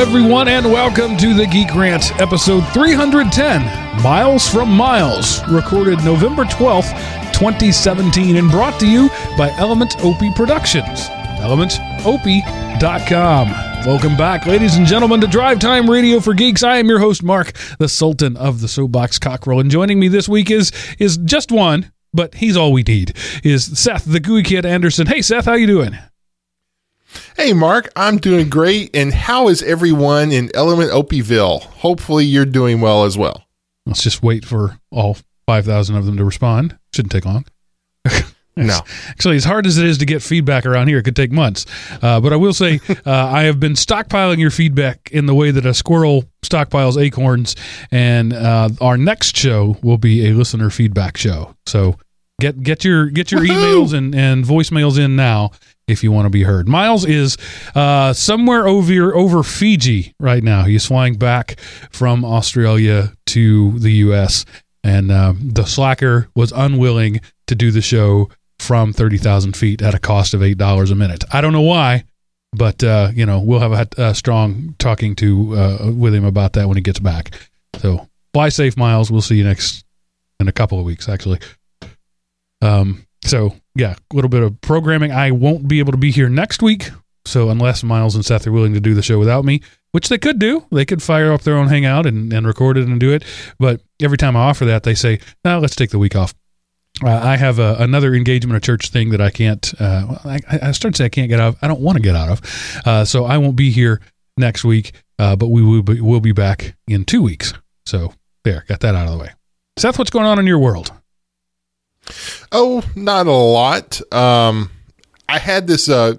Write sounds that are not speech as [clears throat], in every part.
Everyone, and welcome to the Geek Rant, episode 310 Miles from Miles, recorded November 12th, 2017, and brought to you by Elementopie Productions. Elementopie.com. Welcome back, ladies and gentlemen, to Drive Time Radio for Geeks. I am your host, Mark, the Sultan of the Soapbox Cockerel, and joining me this week is is just one, but he's all we need. Is Seth, the Gooey Kid Anderson. Hey, Seth, how you doing? Hey, Mark, I'm doing great. And how is everyone in Elementopieville? Hopefully, you're doing well as well. Let's just wait for all 5,000 of them to respond. Shouldn't take long. [laughs] No. Actually, as hard as it is to get feedback around here, it could take months. Uh, but I will say, [laughs] uh, I have been stockpiling your feedback in the way that a squirrel stockpiles acorns, and uh, our next show will be a listener feedback show. So get get your get your Woohoo! emails and, and voicemails in now if you want to be heard. Miles is uh, somewhere over over Fiji right now. He's flying back from Australia to the U.S. and um, the slacker was unwilling to do the show from thirty thousand feet at a cost of eight dollars a minute. I don't know why, but uh, you know we'll have a, a strong talking to uh, with him about that when he gets back. So fly safe, Miles. We'll see you next in a couple of weeks, actually. Um, so yeah, a little bit of programming. I won't be able to be here next week. So unless Miles and Seth are willing to do the show without me, which they could do, they could fire up their own hangout and, and record it and do it. But every time I offer that, they say, "No, let's take the week off." Uh, I have a, another engagement, a church thing that I can't. Uh, I, I start to say I can't get out. of. I don't want to get out of. Uh, so I won't be here next week. Uh, but we will be, we'll be back in two weeks. So there, got that out of the way. Seth, what's going on in your world? Oh, not a lot. Um, I had this. Uh,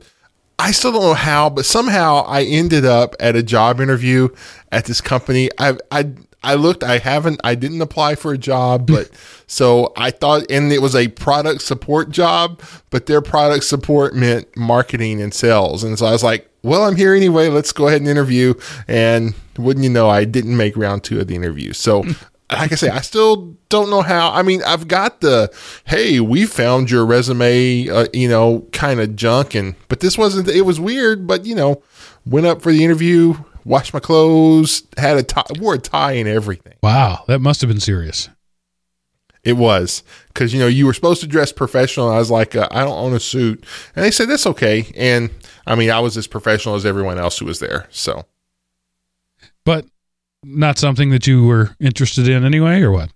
I still don't know how, but somehow I ended up at a job interview at this company. I I I looked. I haven't. I didn't apply for a job, [laughs] but so I thought, and it was a product support job, but their product support meant marketing and sales, and so I was like, well, I'm here anyway. Let's go ahead and interview. And wouldn't you know, I didn't make round two of the interview. So, [laughs] like I say, I still don't know how. I mean, I've got the hey, we found your resume, uh, you know, kind of junk, and but this wasn't. It was weird, but you know, went up for the interview, washed my clothes, had a tie, wore a tie and everything. Wow, that must have been serious. It was because you know you were supposed to dress professional. And I was like, uh, I don't own a suit, and they said that's okay. And I mean, I was as professional as everyone else who was there. So But not something that you were interested in anyway, or what?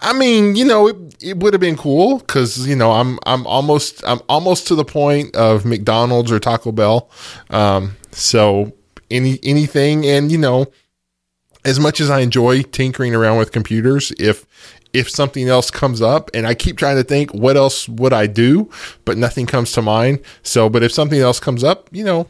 I mean, you know, it, it would have been cool because you know I'm I'm almost I'm almost to the point of McDonald's or Taco Bell. Um, so any anything, and you know, as much as I enjoy tinkering around with computers, if if something else comes up, and I keep trying to think what else would I do, but nothing comes to mind. So, but if something else comes up, you know,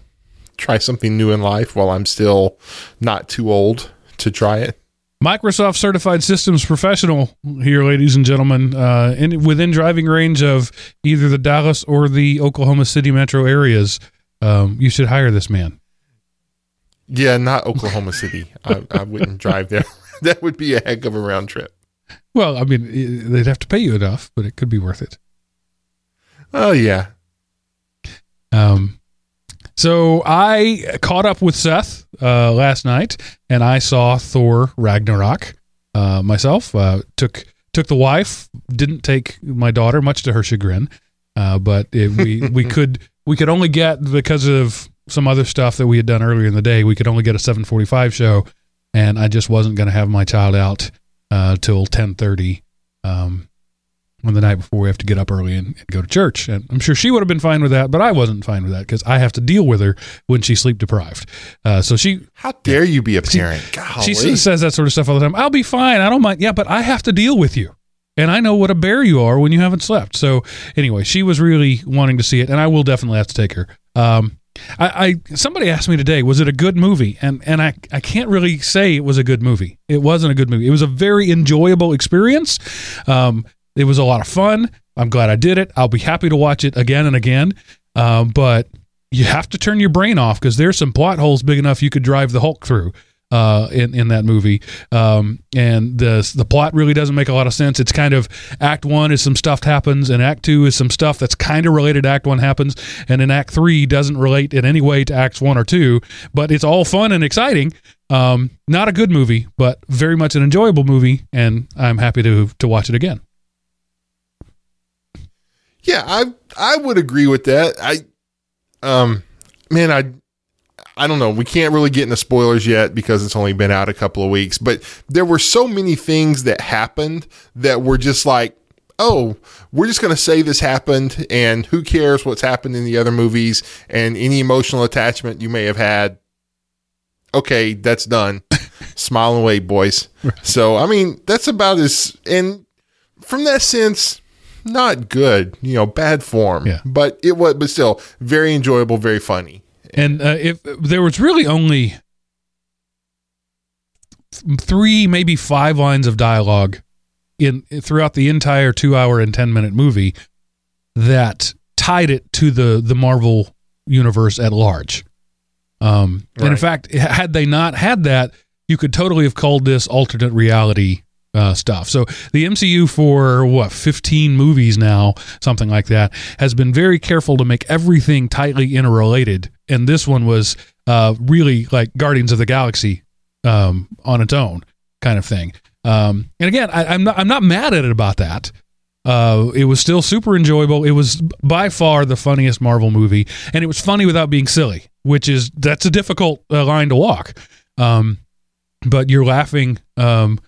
try something new in life while I'm still not too old to try it. Microsoft Certified Systems Professional here, ladies and gentlemen, uh, in, within driving range of either the Dallas or the Oklahoma City metro areas. Um, you should hire this man. Yeah, not Oklahoma City. I, I wouldn't drive there. [laughs] That would be a heck of a round trip. Well, I mean, they'd have to pay you enough, but it could be worth it. Oh yeah. Um, so I caught up with Seth uh, last night, and I saw Thor Ragnarok uh, myself. Uh, took took the wife, didn't take my daughter, much to her chagrin. Uh, but it, we [laughs] we could we could only get because of some other stuff that we had done earlier in the day. We could only get a seven forty five show, and I just wasn't going to have my child out uh, till ten thirty. Um, on the night before we have to get up early and, and go to church. And I'm sure she would have been fine with that, but I wasn't fine with that because I have to deal with her when she's sleep deprived. Uh, so she How dare you be a She- parent? Golly. she says that sort of stuff all the time. I'll be fine. I don't mind. Yeah, but I have to deal with you. And I know what a bear you are when you haven't slept. So anyway, she was really wanting to see it, and I will definitely have to take her. Um, I, I somebody asked me today, was it a good movie? And and I I can't really say it was a good movie. It wasn't a good movie. It was a very enjoyable experience. Um, it was a lot of fun. I'm glad I did it. I'll be happy to watch it again and again. Um, but you have to turn your brain off because there's some plot holes big enough you could drive the Hulk through. uh, in in that movie, um, and the the plot really doesn't make a lot of sense. It's kind of Act One is some stuff happens, and Act Two is some stuff that's kind of related to Act One happens, and in Act Three doesn't relate in any way to Acts One or Two, but it's all fun and exciting. Um, not a good movie, but very much an enjoyable movie, and I'm happy to to watch it again. Yeah, I I would agree with that. I um man, I I don't know. We can't really get into spoilers yet because it's only been out a couple of weeks, but there were so many things that happened that were just like, oh, we're just going to say this happened and who cares what's happened in the other movies and any emotional attachment you may have had. Okay, that's done. [laughs] Smile and wave, boys. So, I mean, that's about as, and from that sense, not good, you know, bad form. Yeah. But it was, but still very enjoyable, very funny. And uh, if there was really only three, maybe five lines of dialogue in throughout the entire two hour and ten minute movie that tied it to the the Marvel universe at large. Um, And in fact, had they not had that, you could totally have called this alternate reality uh, stuff. So the MCU for what 15 movies now, something like that, has been very careful to make everything tightly interrelated, and this one was uh, really like Guardians of the Galaxy um, on its own kind of thing. Um, and again, I, I'm not I'm not mad at it about that. Uh, it was still super enjoyable. It was by far the funniest Marvel movie, and it was funny without being silly, which is that's a difficult uh, line to walk. Um, but you're laughing um,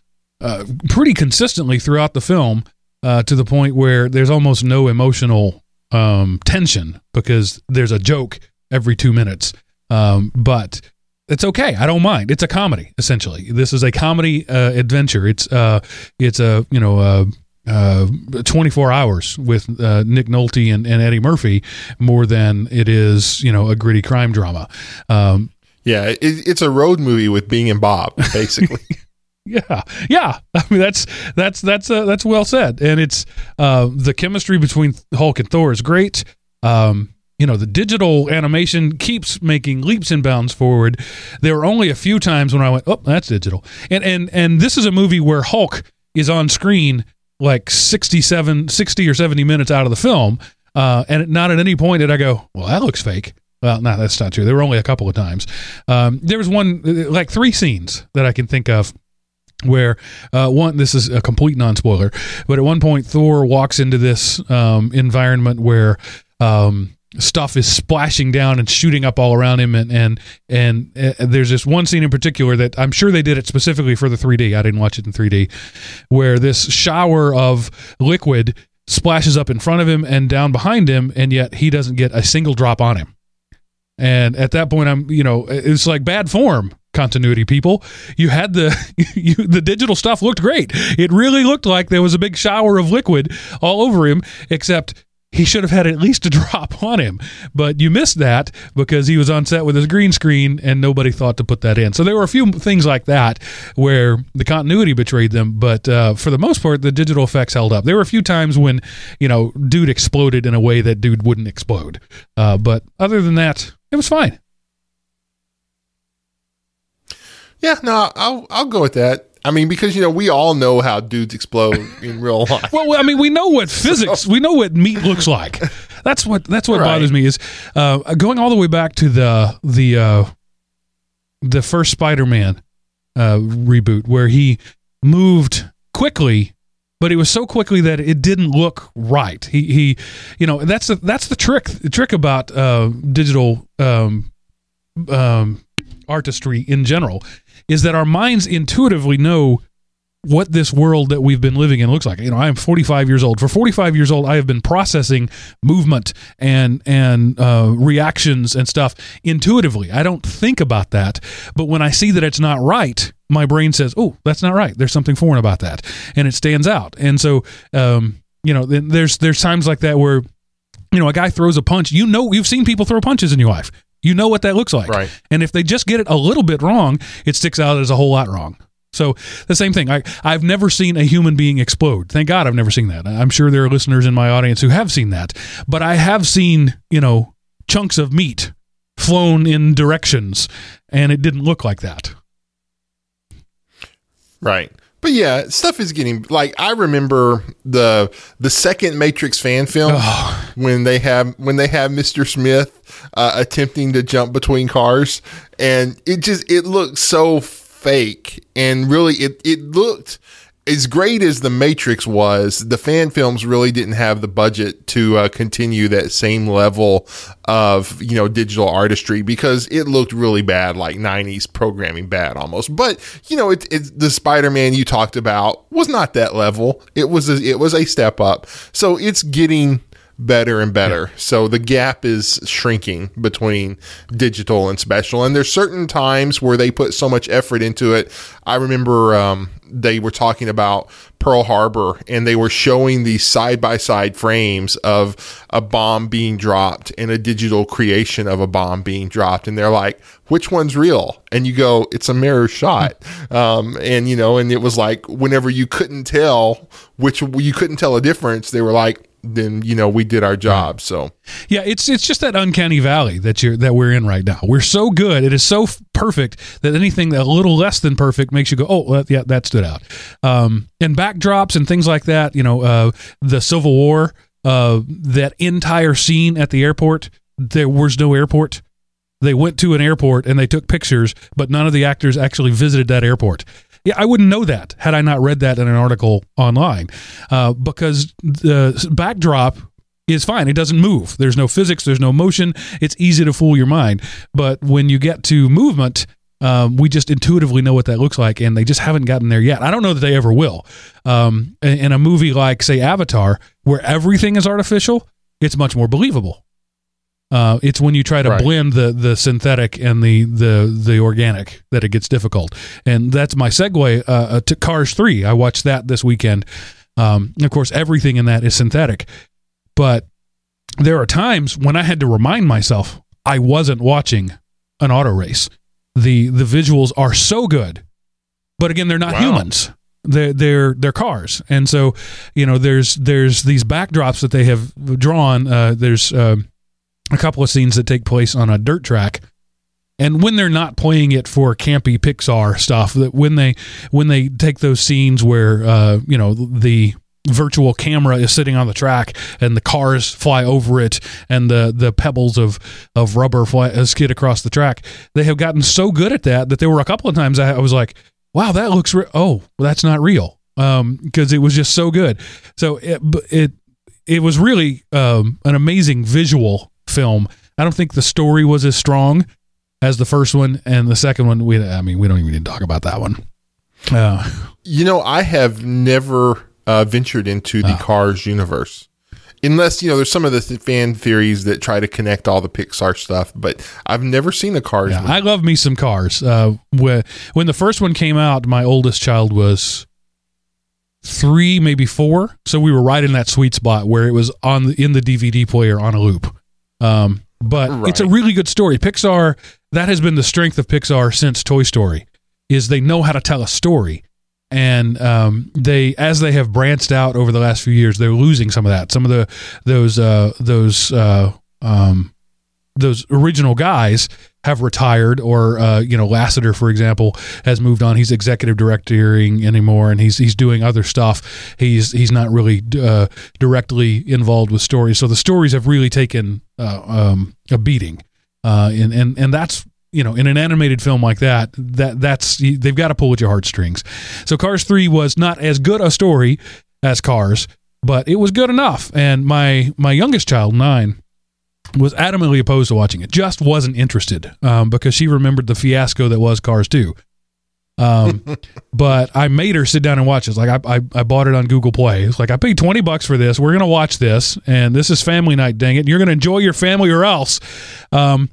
uh, pretty consistently throughout the film uh, to the point where there's almost no emotional um, tension because there's a joke every two minutes. Um, but it's okay. I don't mind. It's a comedy essentially. This is a comedy uh, adventure. It's uh, it's a you know. Uh, uh, 24 hours with uh, Nick Nolte and, and Eddie Murphy more than it is, you know, a gritty crime drama. Um, Yeah, it, it's a road movie with Bing and Bob, basically. [laughs] Yeah, yeah. [laughs] I mean, that's that's that's uh, that's well said, and it's uh, the chemistry between Hulk and Thor is great. Um, you know, the digital animation keeps making leaps and bounds forward. There were only a few times when I went, "Oh, that's digital," and and and this is a movie where Hulk is on screen like 67, 60 or seventy minutes out of the film, uh, and not at any point did I go, "Well, that looks fake." Well, no, that's not true. There were only a couple of times. Um, there was one, like three scenes that I can think of where uh, one this is a complete non-spoiler but at one point thor walks into this um, environment where um, stuff is splashing down and shooting up all around him. And and and uh, there's this one scene in particular that i'm sure they did it specifically for the 3d i didn't watch it in 3d where this shower of liquid splashes up in front of him and down behind him and yet he doesn't get a single drop on him and at that point i'm you know it's like bad form continuity people. You had the [laughs] you, the digital stuff looked great. It really looked like there was a big shower of liquid all over him except he should have had at least a [laughs] drop on him. But you missed that because he was on set with his green screen and nobody thought to put that in. So there were a few things like that where the continuity betrayed them. But uh, for the most part the digital effects held up. There were a few times when you know dude exploded in a way that dude wouldn't explode. Uh, but other than that it was fine. Yeah, no, I'll I'll go with that. I mean, because you know we all know how dudes explode in real [laughs] life. Well, I mean, we know what [laughs] physics, we know what meat looks like. That's what that's what Right. bothers me is uh, going all the way back to the the uh, the first Spider-Man uh, reboot where he moved quickly, but it was so quickly that it didn't look right. He he, you know, that's the that's the trick the trick about uh, digital um, um, artistry in general is that our minds intuitively know what this world that we've been living in looks like. You know, I am 45 years old. For 45 years old, I have been processing movement and and uh, reactions and stuff intuitively. I don't think about that, but when I see that it's not right, my brain says, "Oh, that's not right. There's something foreign about that," and it stands out. And so, um, you know, there's there's times like that where, you know, a guy throws a punch. You know, you've seen people throw punches in your life. You know what that looks like. Right. And if they just get it a little bit wrong, it sticks out as a whole lot wrong. So the same thing. I, I've never seen a human being explode. Thank God I've never seen that. I'm sure there are listeners in my audience who have seen that. But I have seen, you know, chunks of meat flown in directions, and it didn't look like that. Right. But yeah, stuff is getting like I remember the the second Matrix fan film when they have when they have Mr. Smith uh, attempting to jump between cars and it just it looked so fake and really it it looked as great as the Matrix was, the fan films really didn't have the budget to uh, continue that same level of you know digital artistry because it looked really bad, like '90s programming bad almost. But you know, it, it the Spider-Man you talked about was not that level. It was a, it was a step up. So it's getting better and better. Yeah. So the gap is shrinking between digital and special. And there's certain times where they put so much effort into it. I remember um, they were talking about Pearl Harbor and they were showing these side by side frames of a bomb being dropped and a digital creation of a bomb being dropped. And they're like, which one's real? And you go, it's a mirror shot. [laughs] Um, and, you know, and it was like, whenever you couldn't tell which you couldn't tell a difference, they were like, then you know we did our job. So yeah, it's it's just that uncanny valley that you're that we're in right now. We're so good, it is so f- perfect that anything a little less than perfect makes you go, oh well, yeah, that stood out. Um, and backdrops and things like that. You know, uh, the Civil War, uh, that entire scene at the airport. There was no airport. They went to an airport and they took pictures, but none of the actors actually visited that airport. Yeah, I wouldn't know that had I not read that in an article online, uh, because the backdrop is fine. It doesn't move. There's no physics. There's no motion. It's easy to fool your mind. But when you get to movement, um, we just intuitively know what that looks like, and they just haven't gotten there yet. I don't know that they ever will. Um, in, a movie like, say, Avatar, where everything is artificial, it's much more believable. Uh, it's when you try to right. blend the the synthetic and the the the organic that it gets difficult. And that's my segue uh, uh, to Cars Three. I watched that this weekend. Um, of course, everything in that is synthetic, but there are times when I had to remind myself I wasn't watching an auto race. the The visuals are so good, but again, they're not wow. humans they're they're they're cars and so you know there's there's these backdrops that they have drawn uh, there's um, a couple of scenes that take place on a dirt track and when they're not playing it for campy Pixar stuff, that when they when they take those scenes where uh, you know the virtual camera is sitting on the track and the cars fly over it and the the pebbles of of rubber fly uh, skid across the track, they have gotten so good at that that there were a couple of times I, I was like, "Wow, that looks re- oh, well, that's not real," because um, it was just so good. So it it it was really um, an amazing visual film. I don't think the story was as strong as the first one, and the second one. We, I mean, we don't even need to talk about that one. Uh, you know, I have never uh, ventured into the uh, Cars universe. Unless you know, there's some of the th- fan theories that try to connect all the Pixar stuff, but I've never seen a Cars. Yeah, I love me some Cars. Uh, when when the first one came out, my oldest child was three, maybe four, so we were right in that sweet spot where it was on the, in the DVD player on a loop. Um, but right. it's a really good story. Pixar that has been the strength of Pixar since Toy Story is they know how to tell a story. And um, they, as they have branched out over the last few years, they're losing some of that. Some of the those uh, those uh, um, those original guys have retired or uh, you know Lasseter for example has moved on. He's executive directing anymore and he's he's doing other stuff. He's he's not really uh, directly involved with stories. So the stories have really taken uh, um, a beating. Uh, and and and that's you know in an animated film like that that that's they've got to pull at your heartstrings. So Cars 3 was not as good a story as Cars but it was good enough. And my my youngest child 9 was adamantly opposed to watching it. Just wasn't interested um, because she remembered the fiasco that was Cars 2. Um, [laughs] but I made her sit down and watch it. like I, I, I, bought it on Google Play. It's like I paid twenty bucks for this. We're gonna watch this, and this is family night. Dang it! You're gonna enjoy your family or else. Um,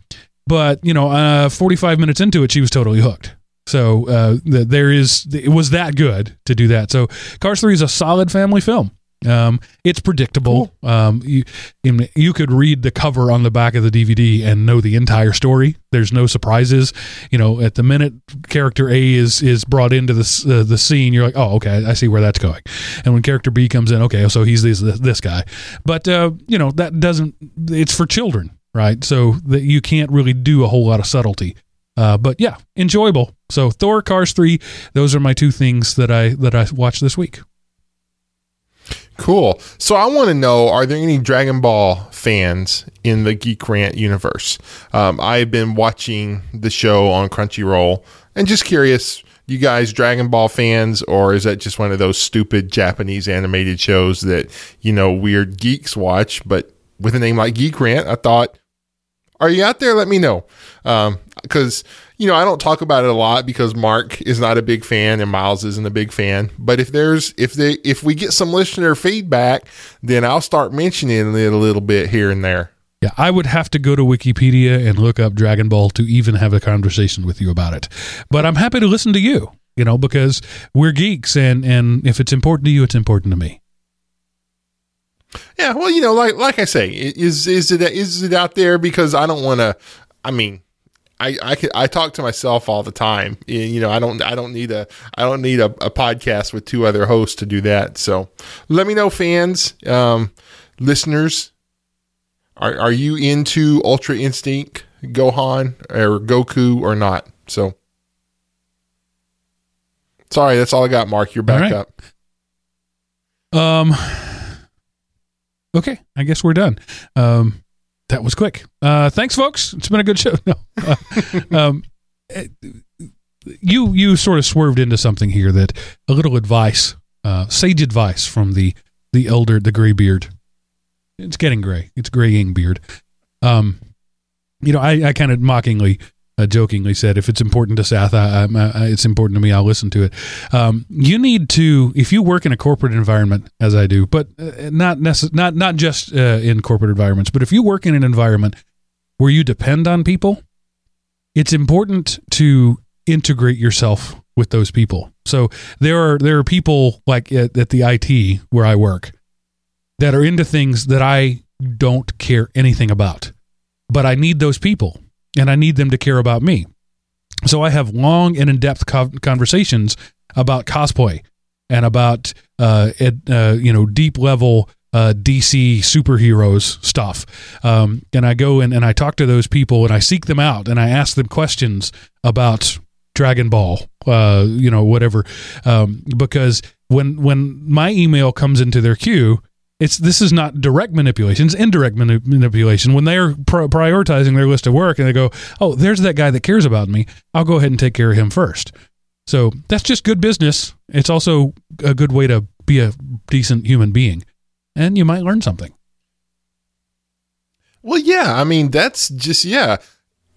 but you know, uh, forty five minutes into it, she was totally hooked. So uh, there is it was that good to do that. So Cars Three is a solid family film. Um, it's predictable. Cool. Um, you, you could read the cover on the back of the DVD and know the entire story. There's no surprises. You know, at the minute character A is is brought into the uh, the scene, you're like, oh, okay, I see where that's going. And when character B comes in, okay, so he's this this guy. But uh, you know, that doesn't. It's for children, right? So that you can't really do a whole lot of subtlety. Uh, but yeah, enjoyable. So Thor, Cars three, those are my two things that I that I watched this week. Cool. So I want to know: Are there any Dragon Ball fans in the Geek Rant universe? Um, I've been watching the show on Crunchyroll, and just curious, you guys Dragon Ball fans, or is that just one of those stupid Japanese animated shows that you know weird geeks watch? But with a name like Geek Rant, I thought, are you out there? Let me know, because. Um, you know, I don't talk about it a lot because Mark is not a big fan and Miles isn't a big fan. But if there's if they if we get some listener feedback, then I'll start mentioning it a little bit here and there. Yeah, I would have to go to Wikipedia and look up Dragon Ball to even have a conversation with you about it. But I'm happy to listen to you, you know, because we're geeks and and if it's important to you, it's important to me. Yeah, well, you know, like like I say, is is it is it out there because I don't want to I mean, I, I, I talk to myself all the time. You know, I don't I don't need a I don't need a, a podcast with two other hosts to do that. So let me know, fans, um, listeners. Are are you into Ultra Instinct, Gohan, or Goku or not? So sorry, that's all I got. Mark, you're back right. up. Um. Okay, I guess we're done. Um that was quick. Uh, thanks, folks. It's been a good show. [laughs] No. Uh, um, you you sort of swerved into something here that a little advice, uh, sage advice from the the elder, the gray beard. It's getting gray. It's graying beard. Um, you know, I, I kind of mockingly uh, jokingly said, "If it's important to Seth, I, I, it's important to me. I'll listen to it." Um, you need to, if you work in a corporate environment, as I do, but uh, not necess- not not just uh, in corporate environments, but if you work in an environment where you depend on people, it's important to integrate yourself with those people. So there are there are people like at, at the IT where I work that are into things that I don't care anything about, but I need those people and I need them to care about me. So I have long and in depth conversations about cosplay and about uh, uh, you know deep level uh, DC superheroes stuff. Um, and I go in and I talk to those people and I seek them out and I ask them questions about Dragon Ball, uh, you know, whatever. Um, because when when my email comes into their queue, it's this is not direct manipulation it's indirect mani- manipulation. When they're prioritizing their list of work and they go oh there's that guy that cares about me. I'll go ahead and take care of him first. So that's just good business. It's also a good way to be a decent human being. And you might learn something. Well yeah i mean that's just yeah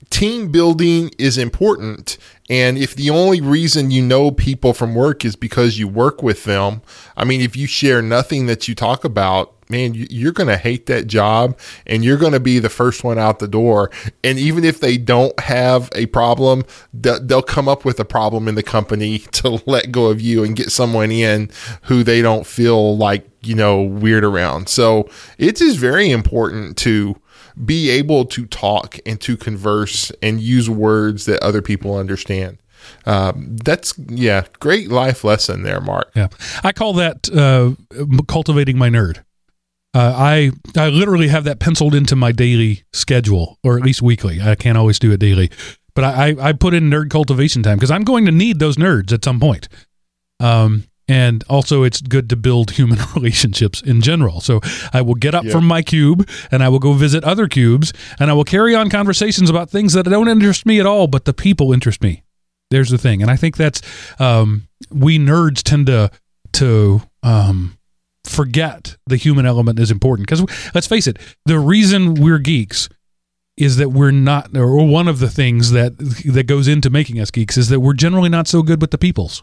team building is important. And if the only reason you know people from work is because you work with them, I mean, if you share nothing that you talk about, man, you're going to hate that job and you're going to be the first one out the door. And even if they don't have a problem, they'll come up with a problem in the company [laughs] to let go of you and get someone in who they don't feel like, you know, weird around. So it is very important to, be able to talk and to converse and use words that other people understand. Um, that's yeah, great life lesson there, Mark. Yeah, I call that uh, cultivating my nerd. Uh, I I literally have that penciled into my daily schedule, or at least weekly. I can't always do it daily, but I I, I put in nerd cultivation time because I'm going to need those nerds at some point. Um, and also it's good to build human [laughs] relationships in general. So I will get up from my cube and I will go visit other cubes and I will carry on conversations about things that don't interest me at all, but the people interest me. There's the thing, and I think that's um, we nerds tend to to um, forget the human element is important because let's face it, the reason we're geeks is that we're not, or one of the things that that goes into making us geeks is that we're generally not so good with the peoples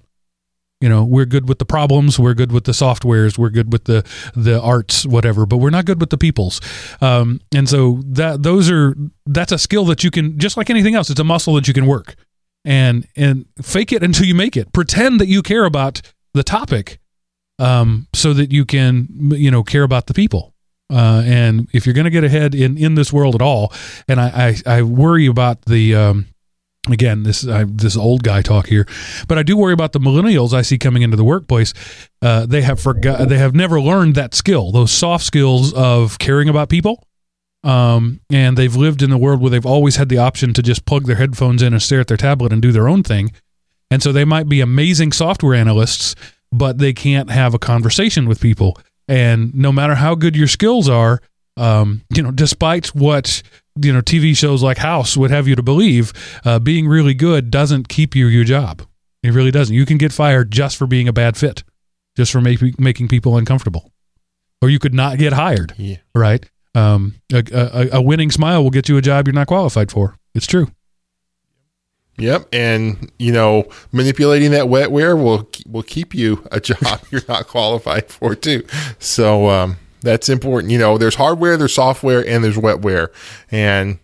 you know we're good with the problems we're good with the softwares we're good with the the arts whatever but we're not good with the peoples. Um, and so that those are that's a skill that you can just like anything else it's a muscle that you can work. And and fake it until you make it. Pretend that you care about the topic um, so that you can you know care about the people. Uh, and if you're going to get ahead in in this world at all and i i, I worry about the um, again this I, this old guy talk here but i do worry about the millennials i see coming into the workplace uh, they have forgot they have never learned that skill those soft skills of caring about people um, and they've lived in the world where they've always had the option to just plug their headphones in and stare at their tablet and do their own thing. And so they might be amazing software analysts, but they can't have a conversation with people. And no matter how good your skills are, um, you know, despite what you know TV shows like House would have you to believe, uh, being really good doesn't keep you your job. It really doesn't. You can get fired just for being a bad fit, just for making making people uncomfortable, or you could not get hired. Yeah. Right? Um, a, a, a winning smile will get you a job you're not qualified for. It's true. Yep, and you know, manipulating that wetware will will keep you a [laughs] job you're not qualified for too. So um, that's important. You know, there's hardware, there's software, and there's wetware, and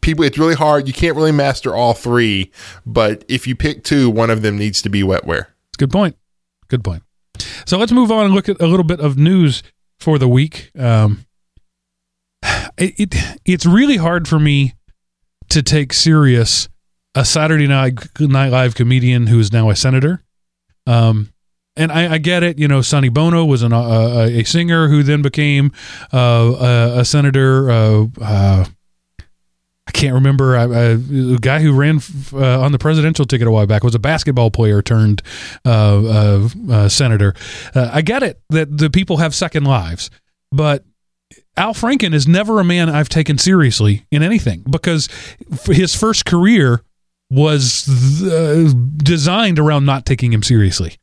people. It's really hard. You can't really master all three, but if you pick two, one of them needs to be wetware. It's good point. Good point. So let's move on and look at a little bit of news for the week. Um, it, it it's really hard for me to take serious a Saturday night night live comedian who is now a senator. Um, and I, I, get it. You know, Sonny Bono was an, uh, a singer who then became uh, a, a, senator. Uh, uh I can't remember. a guy who ran uh, on the presidential ticket a while back was a basketball player turned uh, senator. I get it that the people have second lives, but Al Franken is never a man I've taken seriously in anything because his first career was uh, designed around not taking him seriously.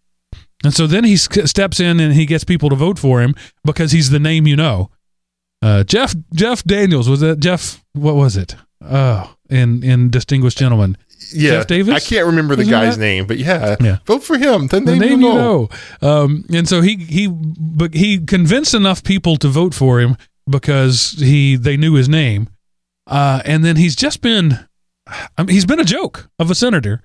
And so then he steps in and he gets people to vote for him because he's the name you know. Uh, Jeff Jeff Daniels was it Jeff? What was it? Oh, in in Distinguished Gentleman. Yeah, Jeff Davis. I can't remember the guy's that? name, but yeah, yeah, vote for him. The, the name, you know. know. Um, and so he he but he convinced enough people to vote for him because he they knew his name. Uh, and then he's just been I mean, he's been a joke of a senator.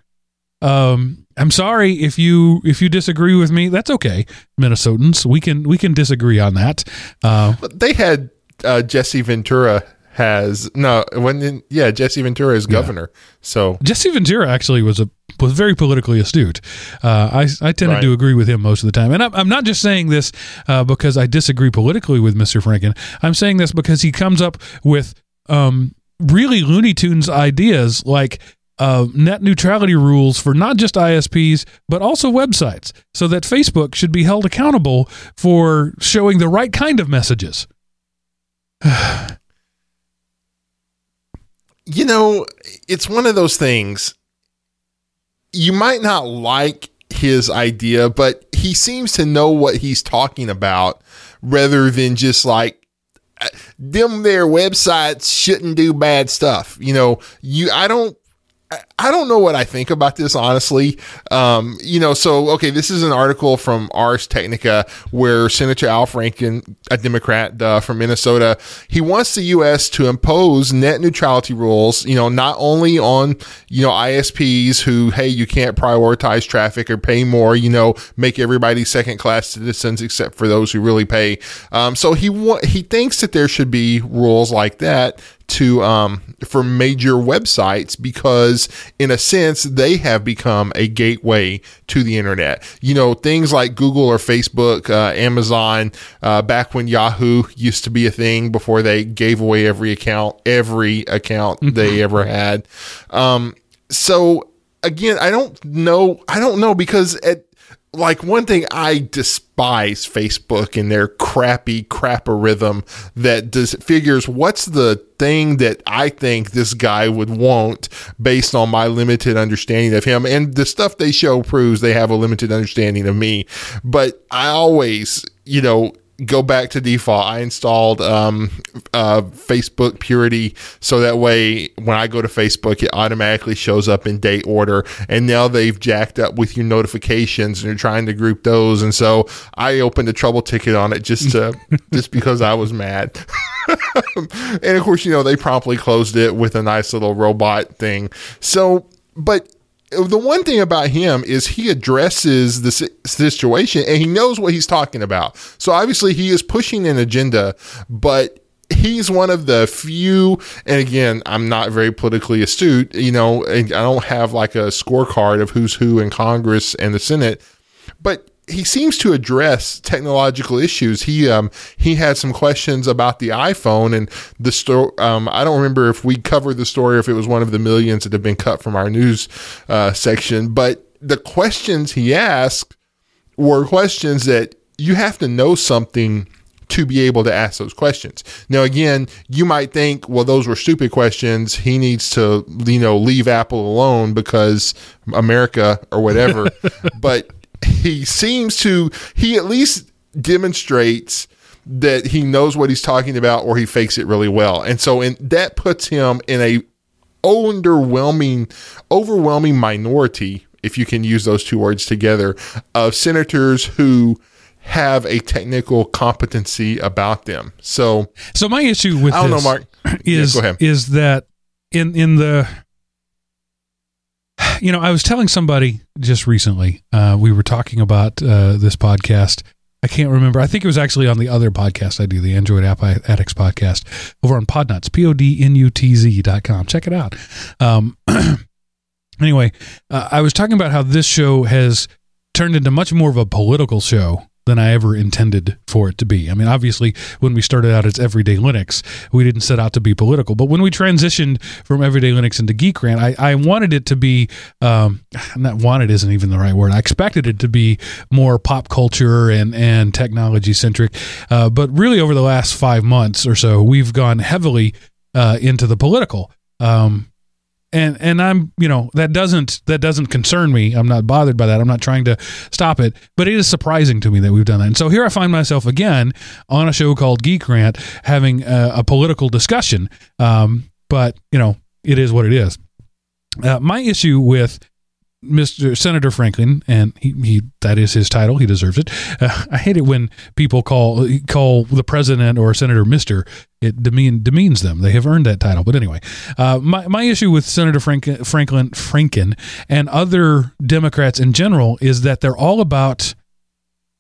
Um, I'm sorry if you if you disagree with me. That's okay, Minnesotans. We can we can disagree on that. Uh, they had uh, Jesse Ventura has no when yeah Jesse Ventura is governor. Yeah. So Jesse Ventura actually was a was very politically astute. Uh, I I tended right. to agree with him most of the time, and I'm, I'm not just saying this uh, because I disagree politically with Mr. Franken. I'm saying this because he comes up with um, really Looney Tunes ideas like uh, net neutrality rules for not just ISPs, but also websites, so that Facebook should be held accountable for showing the right kind of messages. [sighs] you know, it's one of those things. You might not like his idea, but he seems to know what he's talking about rather than just like them their websites shouldn't do bad stuff. You know, you I don't I don't know what I think about this, honestly. Um, you know, so, okay, this is an article from Ars Technica where Senator Al Franken, a Democrat uh, from Minnesota, he wants the U.S. to impose net neutrality rules, you know, not only on, you know, ISPs who, hey, you can't prioritize traffic or pay more, you know, make everybody second class citizens except for those who really pay. Um, so he, wa- he thinks that there should be rules like that to um, for major websites because in a sense they have become a gateway to the internet you know things like google or facebook uh, amazon uh, back when yahoo used to be a thing before they gave away every account every account mm-hmm. they ever had um, so again i don't know i don't know because at like one thing I despise Facebook and their crappy crapper rhythm that does figures what's the thing that I think this guy would want based on my limited understanding of him. And the stuff they show proves they have a limited understanding of me. But I always you know go back to default. I installed um, uh, Facebook Purity so that way when I go to Facebook, it automatically shows up in date order. And now they've jacked up with your notifications and you're trying to group those. And so I opened a trouble ticket on it just to, [laughs] just because I was mad. [laughs] and of course, you know, they promptly closed it with a nice little robot thing. So, but the one thing about him is he addresses the situation and he knows what he's talking about. So obviously he is pushing an agenda, but he's one of the few and again i'm not very politically astute you know i don't have like a scorecard of who's who in congress and the senate but he seems to address technological issues. He um, he had some questions about the iPhone and the story. Um, I don't remember if we covered the story, or if it was one of the millions that have been cut from our news uh, section. But the questions he asked were questions that you have to know something to be able to ask those questions. Now, again, you might think, well, those were stupid questions. He needs to, you know, leave Apple alone because America or whatever. [laughs] but he seems to, he at least demonstrates that he knows what he's talking about or he fakes it really well. And so in, that puts him in a underwhelming, overwhelming minority, if you can use those two words together, of senators who have a technical competency about them. So, so my issue with I don't this know, Mark. is Yeah, is that in in the [sighs] you know I was telling somebody just recently uh, we were talking about uh, this podcast. I can't remember. I think it was actually on the other podcast I do, the Android App Addicts podcast, over on Podnutz, p o d n u t z dot com. Check it out. Um, [clears throat] anyway, uh, I was talking about how this show has turned into much more of a political show than I ever intended for it to be. I mean, obviously, when we started out as Everyday Linux, we didn't set out to be political. But when we transitioned from Everyday Linux into Geek Rant, I, I wanted it to be, um, not wanted isn't even the right word. I expected it to be more pop culture and, and technology centric. Uh, but really, over the last five months or so, we've gone heavily uh, into the political. Um, and and I'm you know that doesn't that doesn't concern me. I'm not bothered by that. I'm not trying to stop it, but it is surprising to me that we've done that. And so here I find myself again on a show called Geek Rant having a, a political discussion. Um, but you know it is what it is. Uh, my issue with Mr. Senator Franklin, and he, he that is his title. He deserves it. Uh, I hate it when people call call the president or senator Mister. It demean, demeans them. They have earned that title. But anyway, uh, my my issue with Senator Frank, Franklin Franken and other Democrats in general is that they're all about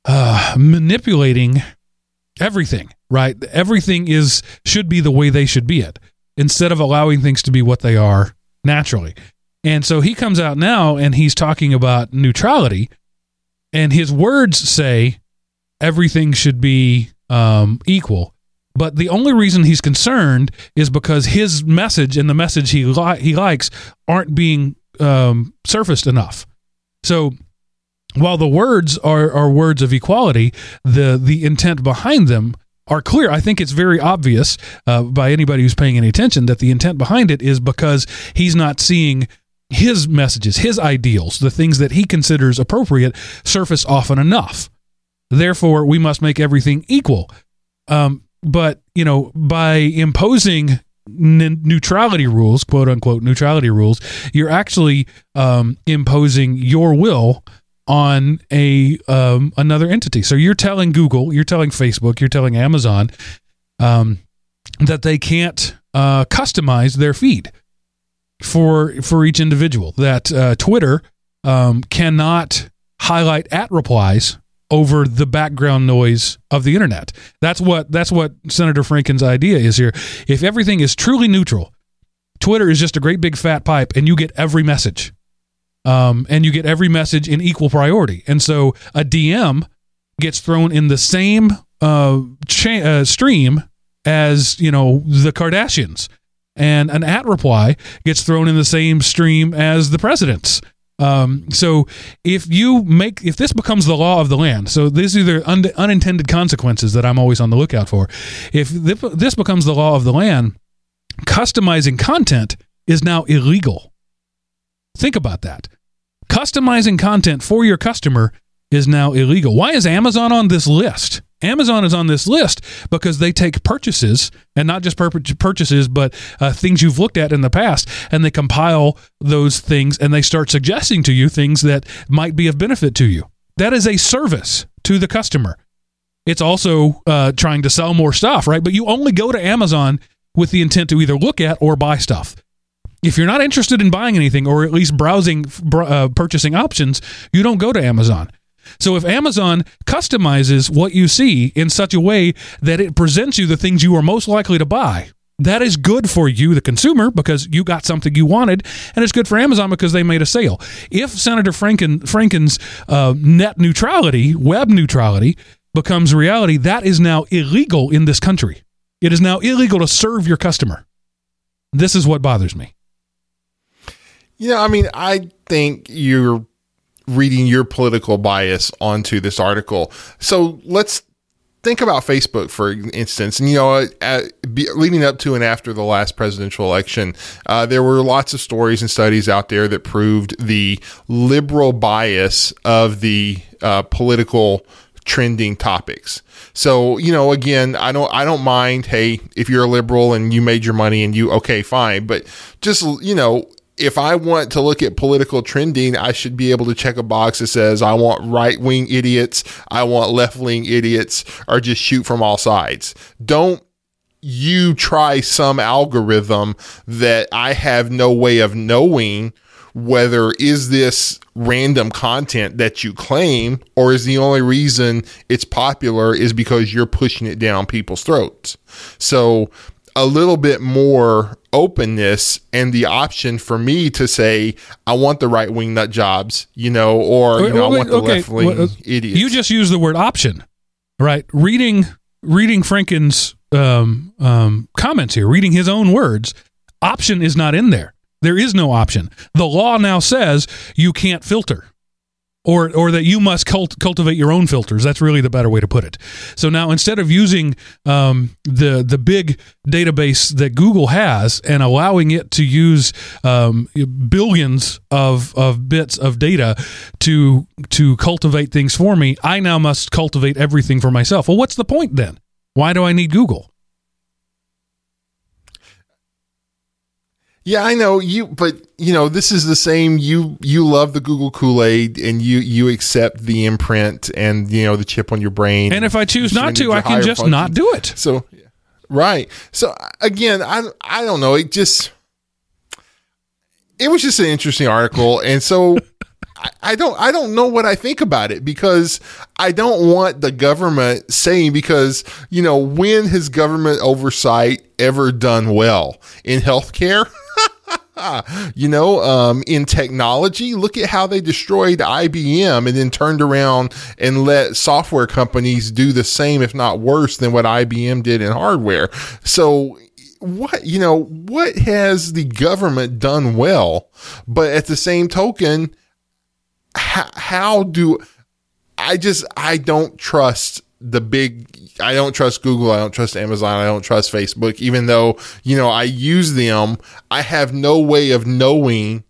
uh, manipulating everything. Right? Everything is should be the way they should be it instead of allowing things to be what they are naturally. And so he comes out now and he's talking about neutrality, and his words say everything should be um, equal. But the only reason he's concerned is because his message and the message he li- he likes aren't being um, surfaced enough. So while the words are, are words of equality, the the intent behind them are clear. I think it's very obvious uh, by anybody who's paying any attention that the intent behind it is because he's not seeing his messages, his ideals, the things that he considers appropriate, surface often enough. Therefore, we must make everything equal. Um, but you know, by imposing n- neutrality rules, quote unquote neutrality rules, you're actually um, imposing your will on a um, another entity. So you're telling Google, you're telling Facebook, you're telling Amazon um, that they can't uh, customize their feed for for each individual. That uh, Twitter um, cannot highlight at replies over the background noise of the internet. That's what that's what Senator Franken's idea is here. If everything is truly neutral, Twitter is just a great big fat pipe, and you get every message, um, and you get every message in equal priority. And so a DM gets thrown in the same uh, cha- uh, stream as you know the Kardashians, and an at reply gets thrown in the same stream as the presidents. Um, so if you make if this becomes the law of the land, so these are the un- unintended consequences that I'm always on the lookout for. If th- this becomes the law of the land, customizing content is now illegal. Think about that. Customizing content for your customer is now illegal. Why is Amazon on this list? Amazon is on this list because they take purchases and not just pur- purchases, but uh, things you've looked at in the past, and they compile those things and they start suggesting to you things that might be of benefit to you. That is a service to the customer. It's also uh, trying to sell more stuff, right? But you only go to Amazon with the intent to either look at or buy stuff. If you're not interested in buying anything or at least browsing uh, purchasing options, you don't go to Amazon. So if Amazon customizes what you see in such a way that it presents you the things you are most likely to buy, that is good for you, the consumer, because you got something you wanted, and it's good for Amazon because they made a sale. If Senator Franken, Franken's uh, net neutrality, web neutrality, becomes reality, that is now illegal in this country. It is now illegal to serve your customer. This is what bothers me. Yeah, I mean, I think you're reading your political bias onto this article. So let's think about Facebook, for instance, and you know, uh, be, leading up to and after the last presidential election, uh, there were lots of stories and studies out there that proved the liberal bias of the uh, political trending topics. So, you know, again, I don't I don't mind, hey, if you're a liberal and you made your money and you okay, fine, but just, you know, if I want to look at political trending, I should be able to check a box that says I want right wing idiots, I want left wing idiots, or just shoot from all sides. Don't you try some algorithm that I have no way of knowing whether is this random content that you claim or is the only reason it's popular is because you're pushing it down people's throats. So a little bit more openness and the option for me to say I want the right wing nut jobs, you know, or you know I want the okay. left wing well, idiots. You just use the word option, right? Reading reading Franken's um, um, comments here, reading his own words, option is not in there. There is no option. The law now says you can't filter or or that you must cult- cultivate your own filters. That's really the better way to put it. So now instead of using um, the the big database that Google has and allowing it to use um, billions of of bits of data to to cultivate things for me, I now must cultivate everything for myself. Well, what's the point then? Why do I need Google? Yeah, I know you, but you know this is the same. You you love the Google Kool Aid, and you you accept the imprint and you know the chip on your brain. And if I choose not to, I can just not do it. So, right. So again, I I don't know. It just it was just an interesting article, and so. [laughs] I don't I don't know what I think about it because I don't want the government saying because you know when has government oversight ever done well in healthcare? [laughs] [laughs] you know, um, in technology, look at how they destroyed IBM and then turned around and let software companies do the same, if not worse, than what IBM did in hardware. So, what you know what has the government done well but at the same token how, how do i just i don't trust the big I don't trust Google, I don't trust Amazon, I don't trust Facebook even though, you know, I use them, I have no way of knowing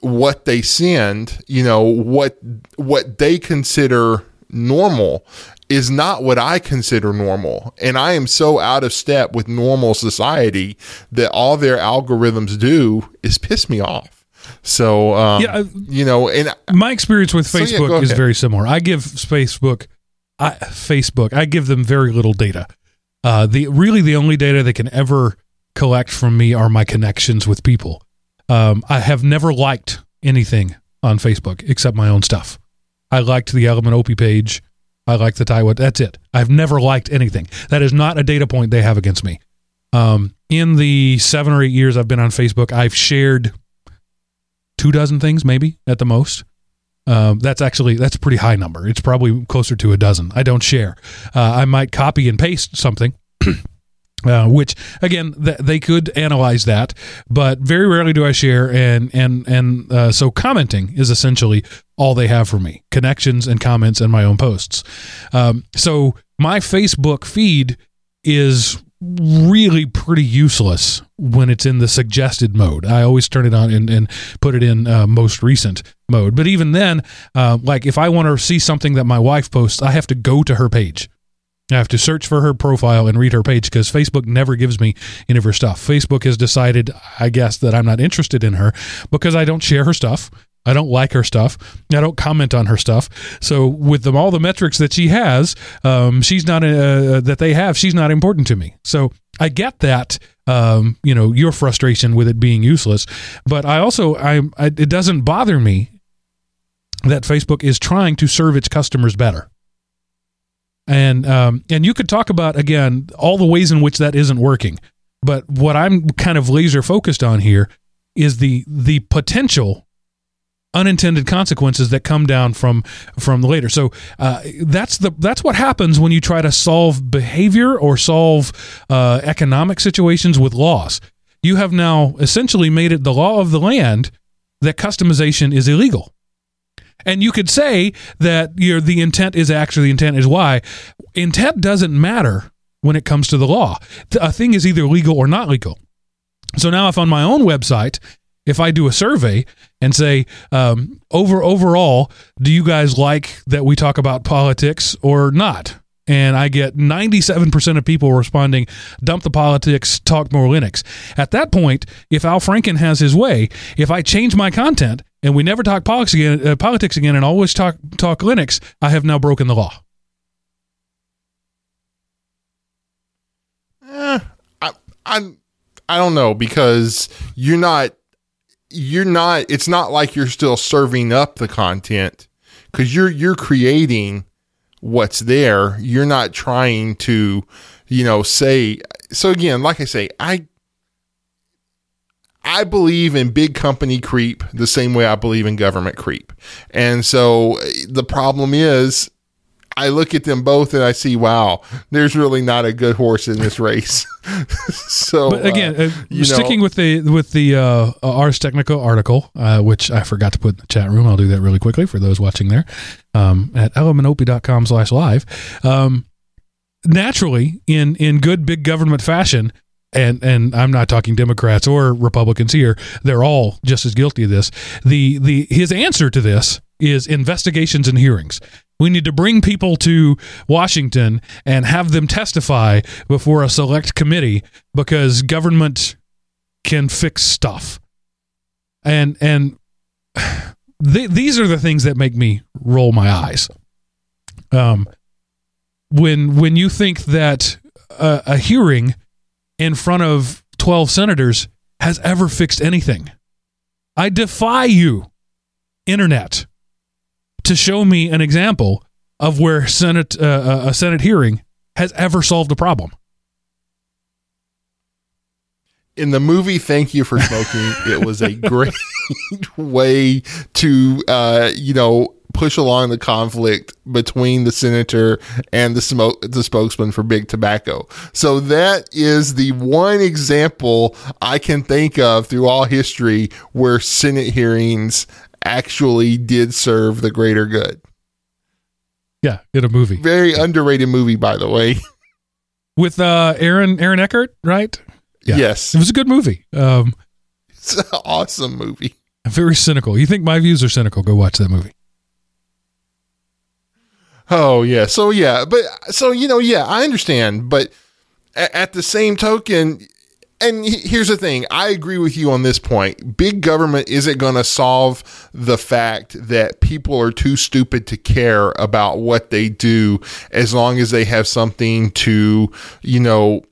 what they send, you know, what what they consider normal is not what I consider normal. And I am so out of step with normal society that all their algorithms do is piss me off. So, um, yeah, you know, and my experience with Facebook so yeah, is very similar. I give Facebook I, Facebook, I give them very little data. Uh, the really the only data they can ever collect from me are my connections with people. Um, I have never liked anything on Facebook except my own stuff. I liked the Elementopie page. I liked the Taiwan. That's it. I've never liked anything. That is not a data point they have against me. Um, in the seven or eight years I've been on Facebook, I've shared two dozen things, maybe at the most. Um, that's actually that's a pretty high number. It's probably closer to a dozen. I don't share. Uh, I might copy and paste something. [clears throat] Uh, which again th- they could analyze that but very rarely do i share and and and uh, so commenting is essentially all they have for me connections and comments and my own posts um, so my facebook feed is really pretty useless when it's in the suggested mode. I always turn it on and, and put it in uh, most recent mode. But even then, uh, like if I want to see something that my wife posts, I have to go to her page. I have to search for her profile and read her page because Facebook never gives me any of her stuff. Facebook has decided, I guess, that I'm not interested in her because I don't share her stuff. I don't like her stuff. I don't comment on her stuff. So with them, all the metrics that she has, um, she's not uh, that they have. She's not important to me. So I get that. Um, you know your frustration with it being useless, but I also I, I it doesn't bother me that Facebook is trying to serve its customers better. And um, and you could talk about again all the ways in which that isn't working. But what I'm kind of laser focused on here is the the potential unintended consequences that come down from from later. So uh, that's the that's what happens when you try to solve behavior or solve uh, economic situations with laws. You have now essentially made it the law of the land that customization is illegal. And you could say that you the intent is actually the intent is why intent doesn't matter when it comes to the law. A thing is either legal or not legal. So now, if on my own website, if I do a survey and say, um, over overall, do you guys like that we talk about politics or not? And I get 97% of people responding, dump the politics, talk more Linux. At that point, if Al Franken has his way, if I change my content and we never talk politics again, uh, politics again and always talk, talk Linux, I have now broken the law. Eh, I, I, I don't know because you're not, you're not. It's not like you're still serving up the content because you're you're creating what's there. You're not trying to, you know, say. So again, like I say, I I believe in big company creep the same way I believe in government creep. And so eh, the problem is I look at them both and I see, wow, there's really not a good horse in this race. [laughs] so, but again, uh, uh, sticking know, with the with the uh, Ars Technica article, uh, which I forgot to put in the chat room, I'll do that really quickly for those watching there um, at Elementopie.com slash live. Um, naturally, in in good big government fashion, and and I'm not talking Democrats or Republicans here. They're all just as guilty of this. The the his answer to this is investigations and hearings. We need to bring people to Washington and have them testify before a select committee because government can fix stuff. And and [sighs] th- these are the things that make me roll my eyes. Um, when when you think that a, a hearing in front of twelve senators has ever fixed anything, I defy you, internet, to show me an example of where Senate uh, uh, a Senate hearing has ever solved a problem. In the movie Thank You for Smoking, [laughs] it was a great way to uh, you know push along the conflict between the senator and the smoke the spokesman for big tobacco. So that is the one example I can think of through all history where Senate hearings actually did serve the greater good. Yeah, in a movie. Very underrated movie, by the way. [laughs] With uh, Aaron Aaron Eckhart, right? Yeah. Yes, it was a good movie. Um, it's an awesome movie. Very cynical. You think my views are cynical? Go watch that movie. Oh yeah, so yeah, but so you know, yeah, I understand, but at the same token, and here's the thing i agree with you on this point big government isn't going to solve the fact that people are too stupid to care about what they do as long as they have something to you know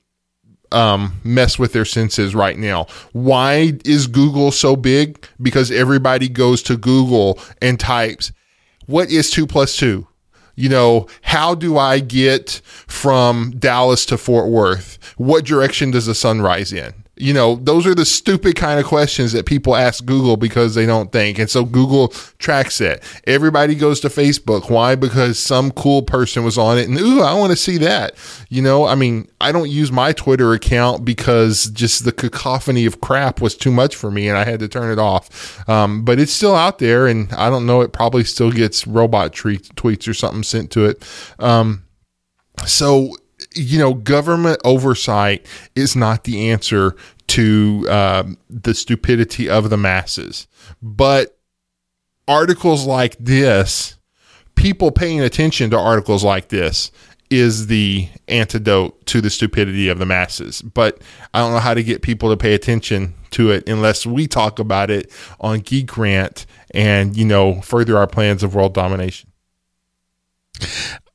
um, mess with their senses right now. Why is Google so big? Because everybody goes to Google and types, what is two plus two? You know, how do I get from Dallas to Fort Worth? What direction does the sun rise in? You know, those are the stupid kind of questions that people ask Google because they don't think. And so Google tracks it. Everybody goes to Facebook. Why? Because some cool person was on it and, ooh, I want to see that. You know, I mean, I don't use my Twitter account because just the cacophony of crap was too much for me and I had to turn it off. Um, but it's still out there and I don't know, it probably still gets robot tweets or something sent to it. Um, so you know, government oversight is not the answer to um, the stupidity of the masses. But articles like this, people paying attention to articles like this, is the antidote to the stupidity of the masses. But I don't know how to get people to pay attention to it unless we talk about it on Geek Rant and, you know, further our plans of world domination.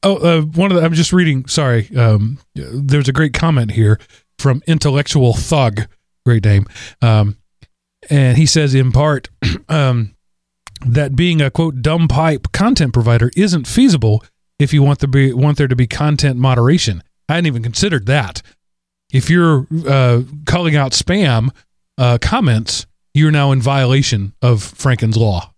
Oh, uh, one of the, I'm just reading. Sorry, um, there's a great comment here from intellectual thug, great name, um, and he says in part [clears throat] um, that being a quote dumb pipe content provider isn't feasible if you want to be want there to be content moderation. I hadn't even considered that. if you're uh, calling out spam uh, comments, you're now in violation of Franken's law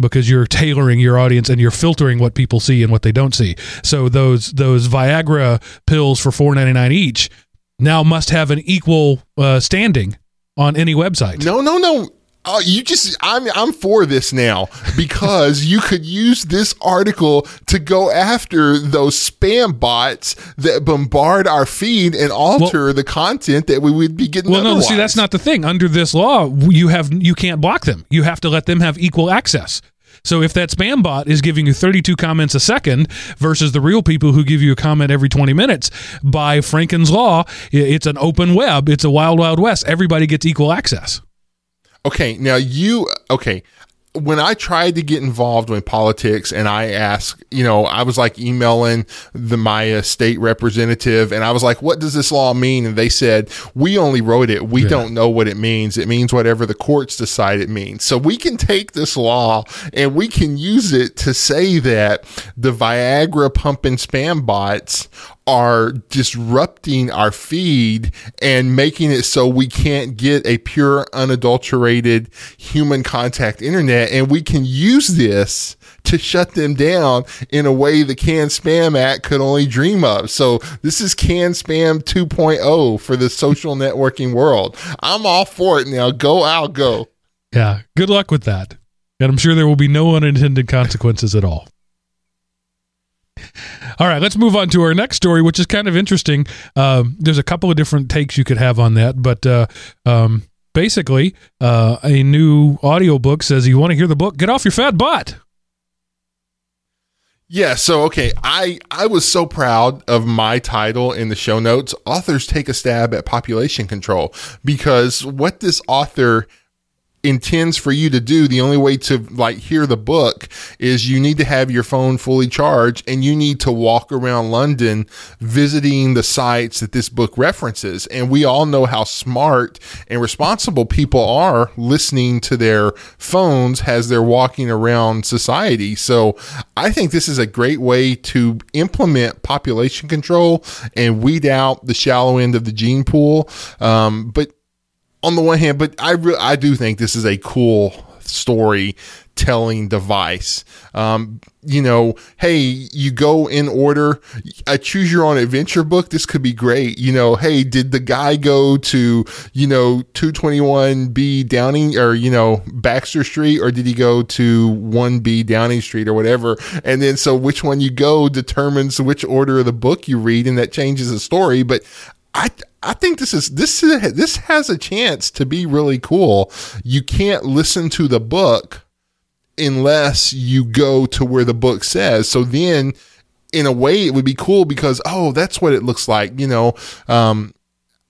because you're tailoring your audience and you're filtering what people see and what they don't see. So those those Viagra pills for four ninety nine each now must have an equal uh, standing on any website. No, no, no. Uh, you just I'm I'm for this now because you could use this article to go after those spam bots that bombard our feed and alter well, the content that we would be getting. Well, otherwise. no, see that's not the thing. Under this law, you have you can't block them. You have to let them have equal access. So if that spam bot is giving you 32 comments a second versus the real people who give you a comment every 20 minutes, by Franken's law, it's an open web. It's a wild, wild west. Everybody gets equal access. Okay, now you okay when I tried to get involved in politics and I asked, you know, I was like emailing the Maya state representative and I was like, what does this law mean? And they said, we only wrote it. We yeah. don't know what it means. It means whatever the courts decide it means. So we can take this law and we can use it to say that the Viagra pumping spam bots are disrupting our feed and making it so we can't get a pure, unadulterated human contact internet. And we can use this to shut them down in a way the Can Spam Act could only dream of. So this is Can Spam 2.0 for the social networking world. I'm all for it now. Go, I'll go. Yeah. Good luck with that. And I'm sure there will be no unintended consequences at all. All right, let's move on to our next story, which is kind of interesting. Um, there's a couple of different takes you could have on that, but uh, um, basically, uh, a new audiobook says you want to hear the book, get off your fat butt. Yeah, so okay, I I was so proud of my title in the show notes. Authors take a stab at population control because what this author intends for you to do the only way to like hear the book is you need to have your phone fully charged and you need to walk around london visiting the sites that this book references. And we all know how smart and responsible people are listening to their phones as they're walking around society. So i think this is a great way to implement population control and weed out the shallow end of the gene pool. Um, but on the one hand, but I re- I do think this is a cool story telling device. Um, you know, hey, you go in order. I choose your own adventure book. This could be great. You know, hey, did the guy go to, you know, 221B Downing or, you know, Baxter Street or did he go to 1B Downing Street or whatever? And then so which one you go determines which order of the book you read and that changes the story. But I I think this is this is, this has a chance to be really cool. You can't listen to the book unless you go to where the book says. So then in a way it would be cool because oh that's what it looks like you know um,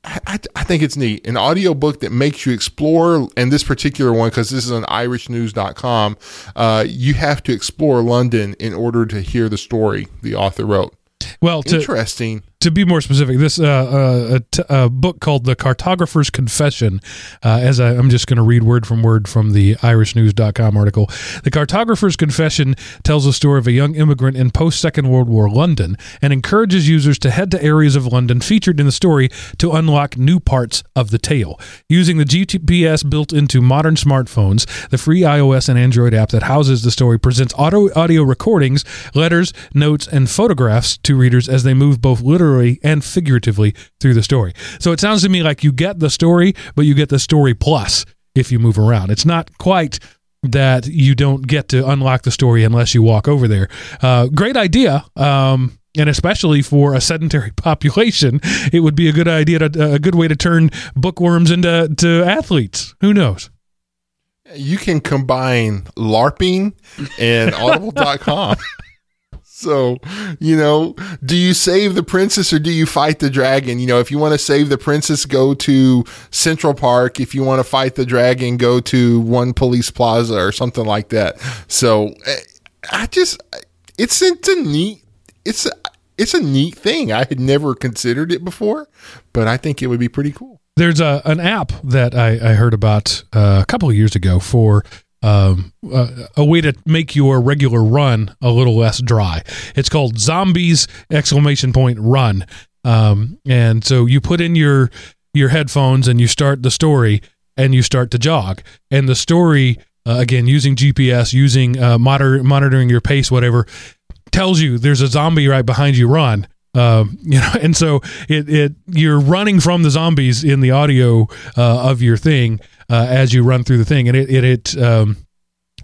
I, I, think it's neat an audiobook that makes you explore and this particular one because this is on irishnews.com uh, you have to explore london in order to hear the story the author wrote well to, interesting to be more specific, this uh, uh, a, t- a book called The Cartographer's Confession, uh, as I, am just going to read word from word from the IrishNews.com article. The Cartographer's Confession tells the story of a young immigrant in post Second World War London and encourages users to head to areas of London featured in the story to unlock new parts of the tale. Using the GPS built into modern smartphones, the free iOS and Android app that houses the story presents auto audio recordings, letters, notes, and photographs to readers as they move both literally literally and figuratively through the story. So it sounds to me like you get the story, but you get the story plus if you move around. It's not quite that you don't get to unlock the story unless you walk over there. Uh, great idea. Um, and especially for a sedentary [laughs] population, it would be a good idea to a good way to turn bookworms into to athletes. Who knows? You can combine LARPing and Audible.com. [laughs] So, you know, do you save the princess or do you fight the dragon? You know, if you want to save the princess, go to Central Park. If you want to fight the dragon, go to One Police Plaza or something like that. So, eh, I just, it's, it's a neat, it's a, it's a neat thing. I had never considered it before, but I think it would be pretty cool. There's a an app that I, I heard about uh, a couple of years ago for um, uh, a way to make your regular run a little less dry. It's called Zombies exclamation point run. Um, and so you put in your your headphones and you start the story and you start to jog. And the story, uh, again, using GPS, using uh, monitor, monitoring your pace, whatever, tells you there's a zombie right behind you. Run. Um, [laughs] you know, and so it, it you're running from the zombies in the audio uh, of your thing uh, as you run through the thing, and it it, it um,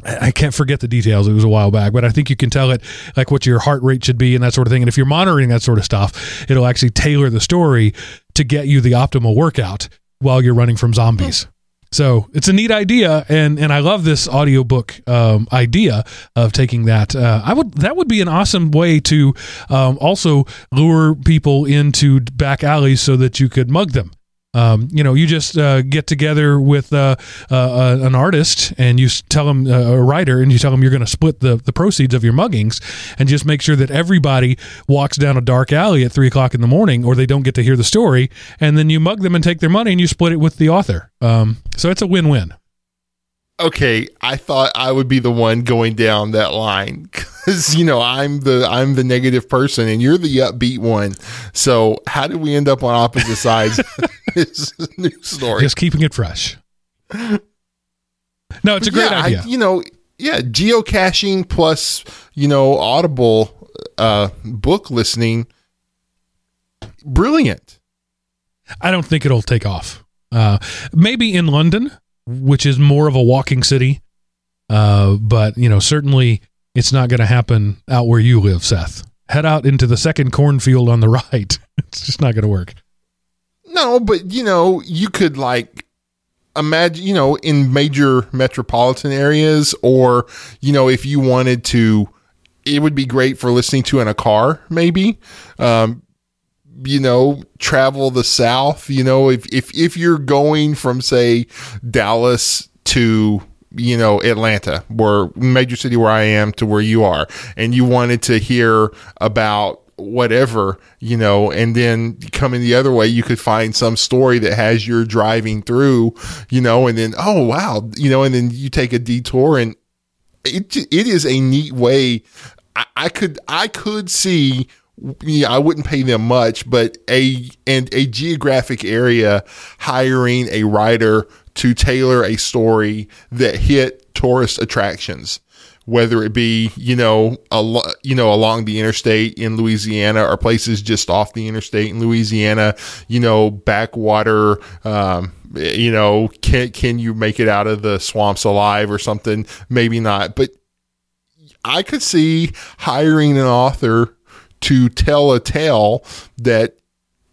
I can't forget the details. It was a while back, but I think you can tell it like what your heart rate should be and that sort of thing. And if you're monitoring that sort of stuff, it'll actually tailor the story to get you the optimal workout while you're running from zombies. So it's a neat idea, and and I love this audiobook um, idea of taking that. Uh, I would that would be an awesome way to um, also lure people into back alleys so that you could mug them. Um, you know, you just uh, get together with uh, uh, uh an artist and you tell them, uh, a writer, and you tell them you're going to split the, the proceeds of your muggings and just make sure that everybody walks down a dark alley at three o'clock in the morning or they don't get to hear the story. And then you mug them and take their money and you split it with the author. Um, so it's a win win okay, I thought I would be the one going down that line [laughs] because you know I'm the I'm the negative person and you're the upbeat one. So how did we end up on opposite sides? [laughs] [laughs] this new story. Just keeping it fresh. No, it's a great yeah, idea. I, you know, yeah, geocaching plus you know Audible uh, book listening, brilliant. I don't think it'll take off. Uh, maybe in London, which is more of a walking city. Uh, but you know, certainly it's not going to happen out where you live, Seth. Head out into the second cornfield on the [laughs] right. it's just not going to work. No, but you know, you could like imagine, you know, in major metropolitan areas, or you know, if you wanted to, it would be great for listening to in a car, maybe. Um, you know, travel the South, you know, if, if, if you're going from say Dallas to, you know, Atlanta, where major city where I am to where you are, and you wanted to hear about whatever, you know, and then coming the other way, you could find some story that has your driving through, you know, and then, oh, wow, you know, and then you take a detour and it, it is a neat way. I, I could, I could see yeah, I wouldn't pay them much, but a and a geographic area hiring a writer to tailor a story that hit tourist attractions, whether it be you know al- you know along the interstate in Louisiana or places just off the interstate in Louisiana, you know backwater. Um, you know, can can you make it out of the swamps alive or something? Maybe not, but I could see hiring an author to tell a tale that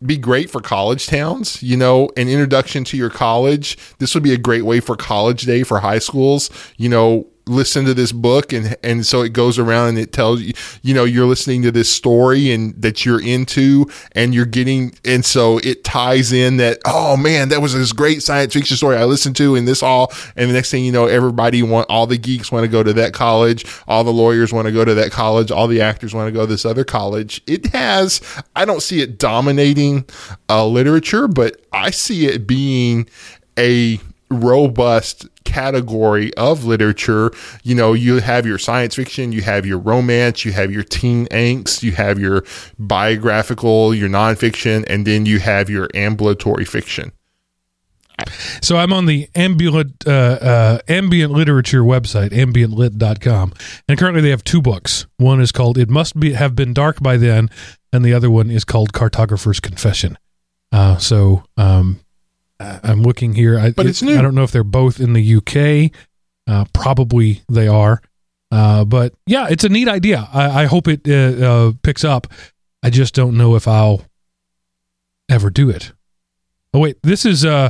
be great for college towns, you know, an introduction to your college. This would be a great way for college day for high schools, you know, listen to this book and and so it goes around and it tells you you know you're listening to this story and that you're into and you're getting and so it ties in that oh man that was this great science fiction story I listened to and this all and the next thing you know everybody want all the geeks want to go to that college. All the lawyers want to go to that college. All the actors want to go to this other college. It has I don't see it dominating uh, literature but I see it being a robust category of literature. You know, you have your science fiction, you have your romance, you have your teen angst, you have your biographical, your nonfiction, and then you have your ambulatory fiction. So I'm on the ambient uh, uh, ambient literature website, ambientlit.com, and currently they have two books. One is called "It Must Be Have Been Dark by Then," and the other one is called "Cartographer's Confession." Uh, so um, I'm looking here. I, but it's new. I don't know if they're both in the UK. Uh, probably they are. Uh, but yeah, it's a neat idea. I, I hope it uh, uh, picks up. I just don't know if I'll ever do it. Oh wait, this is uh,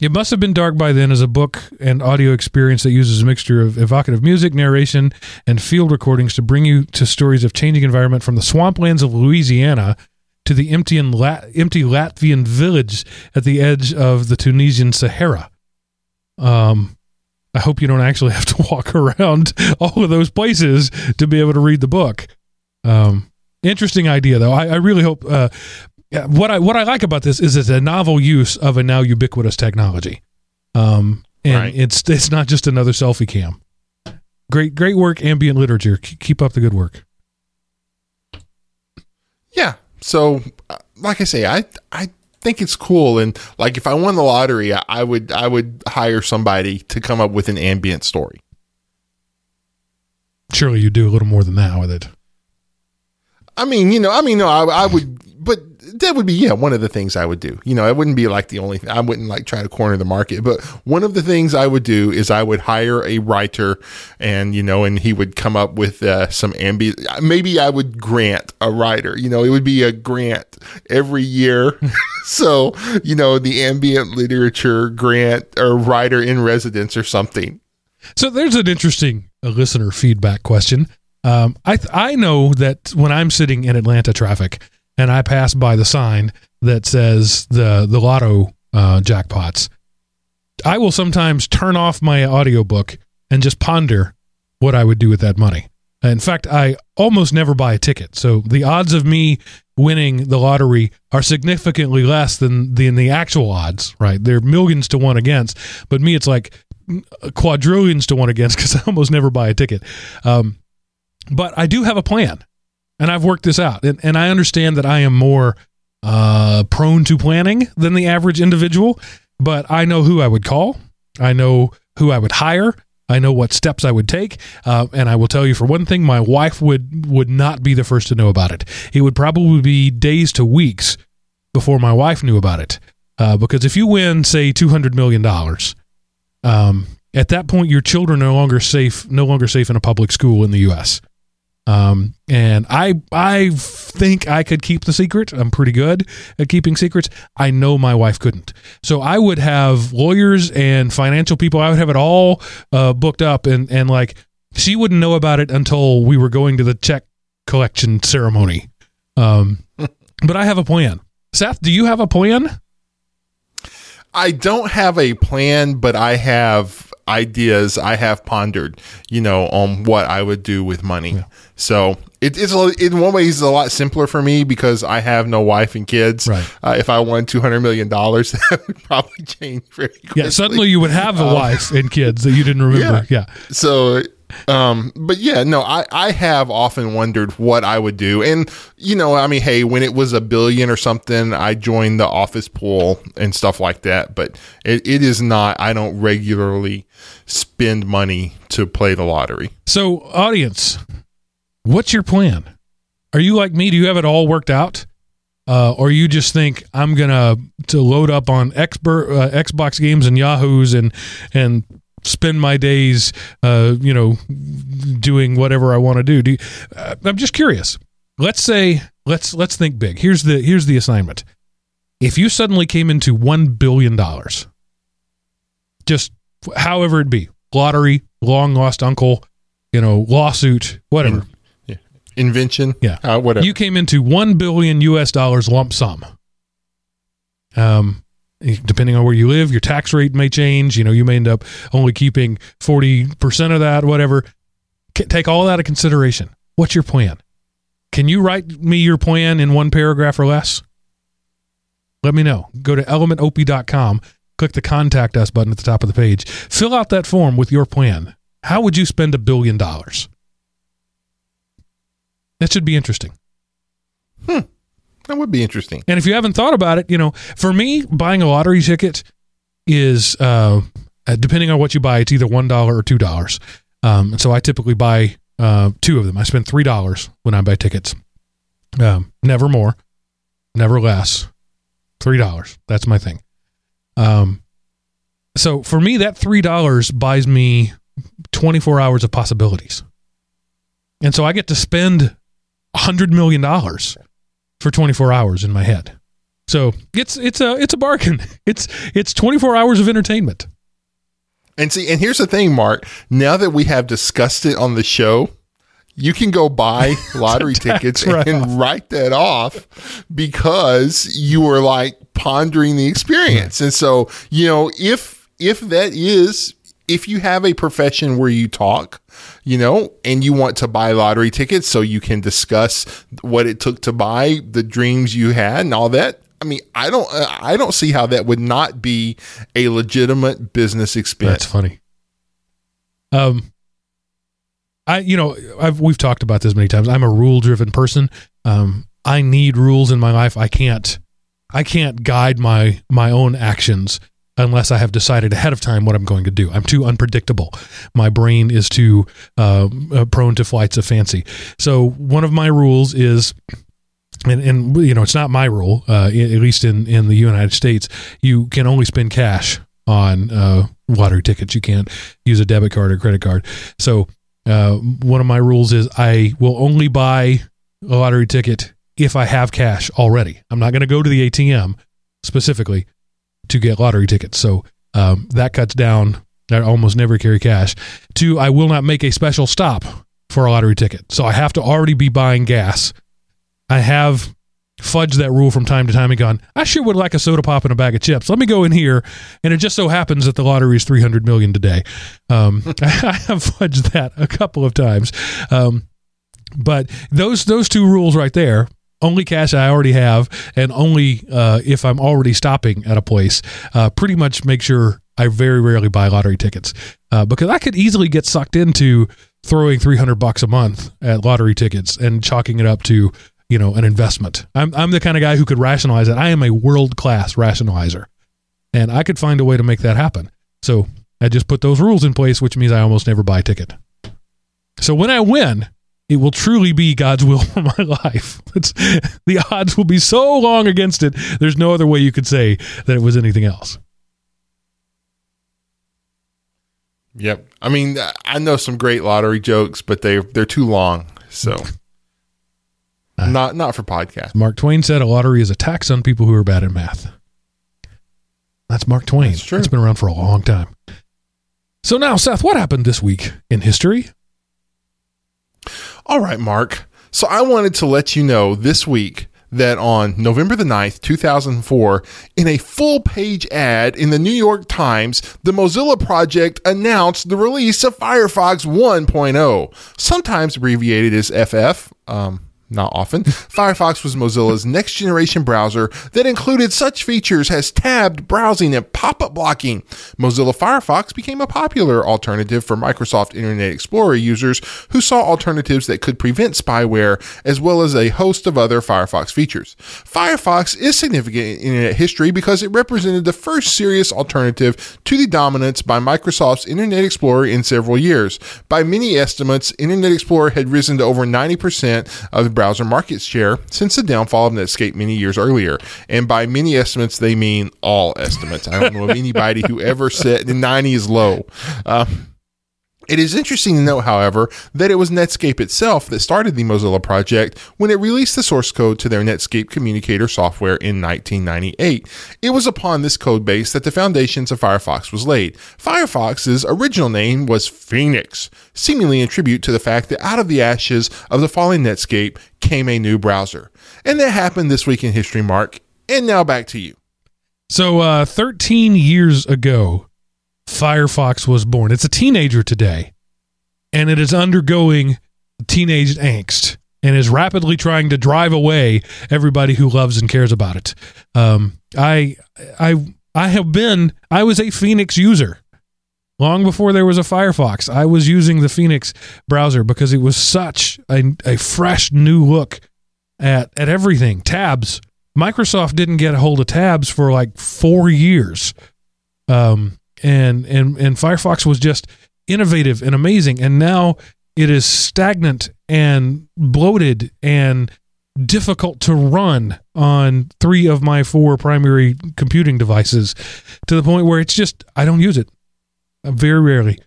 it must have been dark by then as a book and audio experience that uses a mixture of evocative music, narration, and field recordings to bring you to stories of changing environment from the swamplands of Louisiana to the empty, and La- empty Latvian village at the edge of the Tunisian Sahara. Um, I hope you don't actually [laughs] have to walk around [laughs] all of those places to be able to read the book. Um, interesting idea, though. I, I really hope. Uh, what I what I like about this is it's a novel use of a now ubiquitous technology, um, and right. it's it's not just another selfie cam. Great great work, ambient literature. Keep up the good work. Yeah, so uh, like I say, I I think it's cool, and like if I won the lottery, I, I would I would hire somebody to come up with an ambient story. Surely you do a little more than that with it. I mean, you know, I mean, no, I, I would, that would be yeah one of the things I would do. You know, it wouldn't be like the only thing. I wouldn't like try to corner the market, but one of the things I would do is I would hire a writer, and you know, and he would come up with uh, some ambient. Maybe I would grant a writer. You know, it would be a grant every year. [laughs] so you know, the ambient literature grant or writer in residence or something. So there's an interesting uh, listener feedback question. Um, I th- I know that when I'm sitting in Atlanta traffic and I pass by the sign that says the the lotto uh, jackpots, I will sometimes turn off my audiobook and just ponder what I would do with that money. In fact, I almost never buy a ticket, so the odds of me winning the lottery are significantly less than than the actual odds. Right, they're millions to one against, but me, it's like quadrillions to one against [laughs] because I almost never buy a ticket. Um, but I do have a plan, and I've worked this out, and, and I understand that I am more uh, prone to planning than the average individual. But I know who I would call. I know who I would hire. I know what steps I would take, uh, and I will tell you for one thing: my wife would would not be the first to know about it. It would probably be days to weeks before my wife knew about it. Uh, because if you win, say, two hundred million dollars, um, at that point, your children are no longer safe, no longer safe in a public school in the U.S. Um, and I, I think I could keep the secret. I'm pretty good at keeping secrets. I know my wife couldn't. So I would have lawyers and financial people. I would have it all uh, booked up, and and like she wouldn't know about it until we were going to the check collection ceremony. Um, [laughs] but I have a plan. Seth, do you have a plan? I don't have a plan, but I have ideas I have pondered, you know, on what I would do with money. Yeah. So it is in one way it's a lot simpler for me because I have no wife and kids. Right. Uh, if I won two hundred million dollars, [laughs] that would probably [laughs] change very quickly. Yeah, suddenly you would have a um, wife and kids that you didn't remember. Yeah. yeah. So um, but yeah, no, I, I have often wondered what I would do. And, you know, I mean, hey, when it was a billion or something, I joined the office pool and stuff like that. But it, it is not, I don't regularly spend money to play the lottery. So, audience, what's your plan? Are you like me? Do you have it all worked out? Uh, or you just think I'm gonna to load up on Xbox, uh, Xbox games and Yahoo's and and spend my days, uh, you know, doing whatever I want to do. do you, uh, I'm just curious. Let's say let's let's think big. Here's the here's the assignment. If you suddenly came into one billion dollars, just however it be, lottery, long lost uncle, you know, lawsuit, whatever. In, yeah. Invention, yeah, uh, whatever. You came into one billion U.S. dollars lump sum. Um, depending on where you live, your tax rate may change. You know, you may end up only keeping 40% of that, whatever. Take all that into consideration. What's your plan? Can you write me your plan in one paragraph or less? Let me know. Go to Elementopie.com, click the contact us button at the top of the page. Fill out that form with your plan. How would you spend a billion dollars? That should be interesting. Hmm. That would be interesting. And if you haven't thought about it, you know, for me, buying a lottery ticket is uh, uh depending on what you buy, it's either one dollar or two dollars. Um, so I typically buy uh, two of them. I spend three dollars when I buy tickets. Um, never more, never less. Three dollars. That's my thing. Um, so for me, that three dollars buys me twenty four hours of possibilities, and so I get to spend hundred million dollars for 24 hours in my head. So it's it's a it's a bargain. [laughs] It's it's 24 hours of entertainment. And see, and here's the thing, Mark. Now that we have discussed it on the show, you can go buy [laughs] lottery tickets right and off. write that off because you were like pondering the experience. And so, you know, if if that is if you have a profession where you talk, you know, and you want to buy lottery tickets so you can discuss what it took to buy the dreams you had and all that. I mean, I don't, I don't see how that would not be a legitimate business expense. That's funny. Um, I, you know, I've we've talked about this many times. I'm a rule driven person. Um, I need rules in my life. I can't I can't guide my my own actions unless I have decided ahead of time what I'm going to do. I'm too unpredictable. My brain is too uh, uh, prone to flights of fancy. So one of my rules is. And, and you know it's not my rule, uh, at least in, in the United States. You can only spend cash on uh, lottery tickets. You can't use a debit card or credit card. So uh, one of my rules is I will only buy a lottery ticket if I have cash already. I'm not going to go to the ATM specifically to get lottery tickets. So um, that cuts down. I almost never carry cash. Two, I will not make a special stop for a lottery ticket. So I have to already be buying gas. I have fudged that rule from time to time and gone, I sure would like a soda pop and a bag of chips. Let me go in here. And it just so happens that the lottery is 300 million today. Um, [laughs] I have fudged that a couple of times. Um, but those those two rules right there only cash I already have, and only uh, if I'm already stopping at a place, uh, pretty much make sure I very rarely buy lottery tickets uh, because I could easily get sucked into throwing 300 bucks a month at lottery tickets and chalking it up to you know an investment. I'm I'm the kind of guy who could rationalize it. I am a world class rationalizer, and I could find a way to make that happen. So I just put those rules in place, which means I almost never buy a ticket. So when I win, it will truly be God's will [laughs] for my life. It's, the odds will be so long against it. There's no other way you could say that it was anything else. Yep. I mean, I know some great lottery jokes, but they they're too long. So uh, [laughs] not not for podcast. Mark Twain said a lottery is a tax on people who are bad at math. That's Mark Twain. That's true. It's been around for a long time. So now, Seth, what happened this week in history? All right, Mark. So I wanted to let you know this week that on November the 9th, 2004, in a full page ad in the New York Times, the Mozilla Project announced the release of Firefox 1.0, sometimes abbreviated as FF. Um, not often, Firefox was Mozilla's next generation browser that included such features as tabbed browsing and pop up blocking. Mozilla Firefox became a popular alternative for Microsoft Internet Explorer users who saw alternatives that could prevent spyware, as well as a host of other Firefox features. Firefox is significant in Internet history because it represented the first serious alternative to the dominance by Microsoft's Internet Explorer in several years. By many estimates, Internet Explorer had risen to over 90% of the browser market share since the downfall of Netscape many years earlier. And by many estimates, they mean all estimates. I don't know of anybody who ever said the 90 is low. Uh, it is interesting to note, however, that it was Netscape itself that started the Mozilla project when it released the source code to their Netscape communicator software in 1998. It was upon this code base that the foundations of Firefox was laid. Firefox's original name was Phoenix, seemingly in tribute to the fact that out of the ashes of the falling Netscape came a new browser. And that happened this week in history, Mark. And now back to you. So, uh, 13 years ago, Firefox was born. It's a teenager today, and it is undergoing teenage angst and is rapidly trying to drive away everybody who loves and cares about it. Um, I, I, I have been. I was a Phoenix user long before there was a Firefox. I was using the Phoenix browser because it was such a, a fresh new look at at everything. Tabs. Microsoft didn't get a hold of tabs for like four years. Um, and and and Firefox was just innovative and amazing and now it is stagnant and bloated and difficult to run on three of my four primary computing devices to the point where it's just I don't use it very rarely.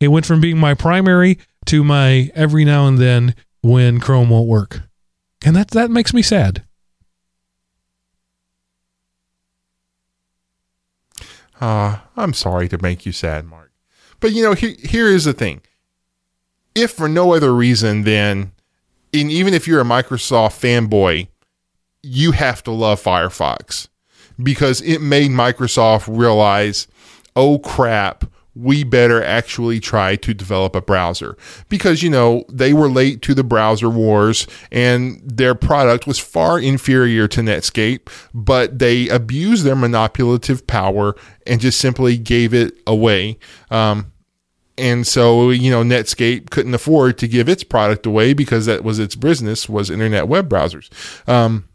It went from being my primary to my every now and then when Chrome won't work. And that that makes me sad. Uh, I'm sorry to make you sad, Mark. But you know, here, here is the thing. If for no other reason than, and even if you're a Microsoft fanboy, you have to love Firefox because it made Microsoft realize, oh crap, we better actually try to develop a browser because you know they were late to the browser wars and their product was far inferior to Netscape but they abused their manipulative power and just simply gave it away um, and so you know Netscape couldn't afford to give its product away because that was its business was internet web browsers. Um,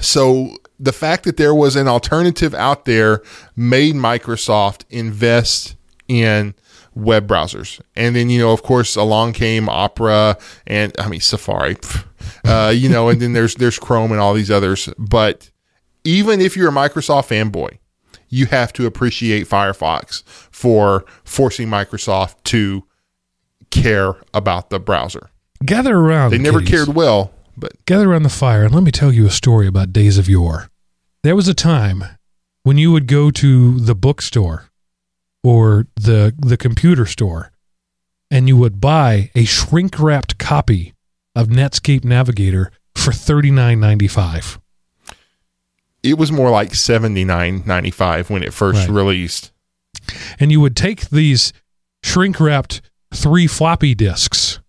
so the fact that there was an alternative out there made Microsoft invest in web browsers. And then, you know, of course, along came Opera and I mean Safari, uh, you know, and then there's there's Chrome and all these others. But even if you're a Microsoft fanboy, you have to appreciate Firefox for forcing Microsoft to care about the browser. Gather around. They never cared well, but Gather around the fire and let me tell you a story about days of yore. There was a time when you would go to the bookstore or the the computer store and you would buy a shrink wrapped copy of Netscape Navigator for thirty nine ninety five. it was more like seventy nine ninety five when it first Right. released. And you would take these shrink wrapped three floppy disks.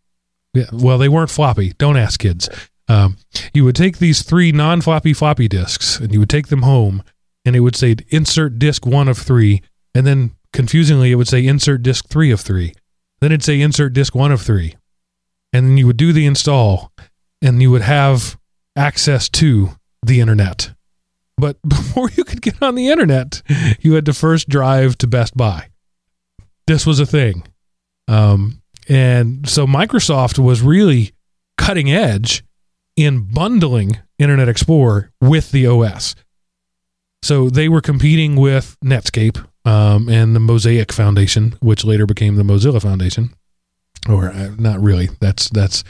Yeah, well, they weren't floppy. Don't ask kids. Um, you would take these three non floppy floppy disks and you would take them home and it would say insert disk one of three. And then confusingly, it would say insert disk three of three. Then it'd say insert disk one of three. And then you would do the install and you would have access to the internet. But [laughs] before you could get on the internet, you had to first drive to Best Buy. This was a thing. Um, and so Microsoft was really cutting edge in bundling Internet Explorer with the OS. So they were competing with Netscape um, and the Mosaic Foundation, which later became the Mozilla Foundation. Or uh, not really. That's that's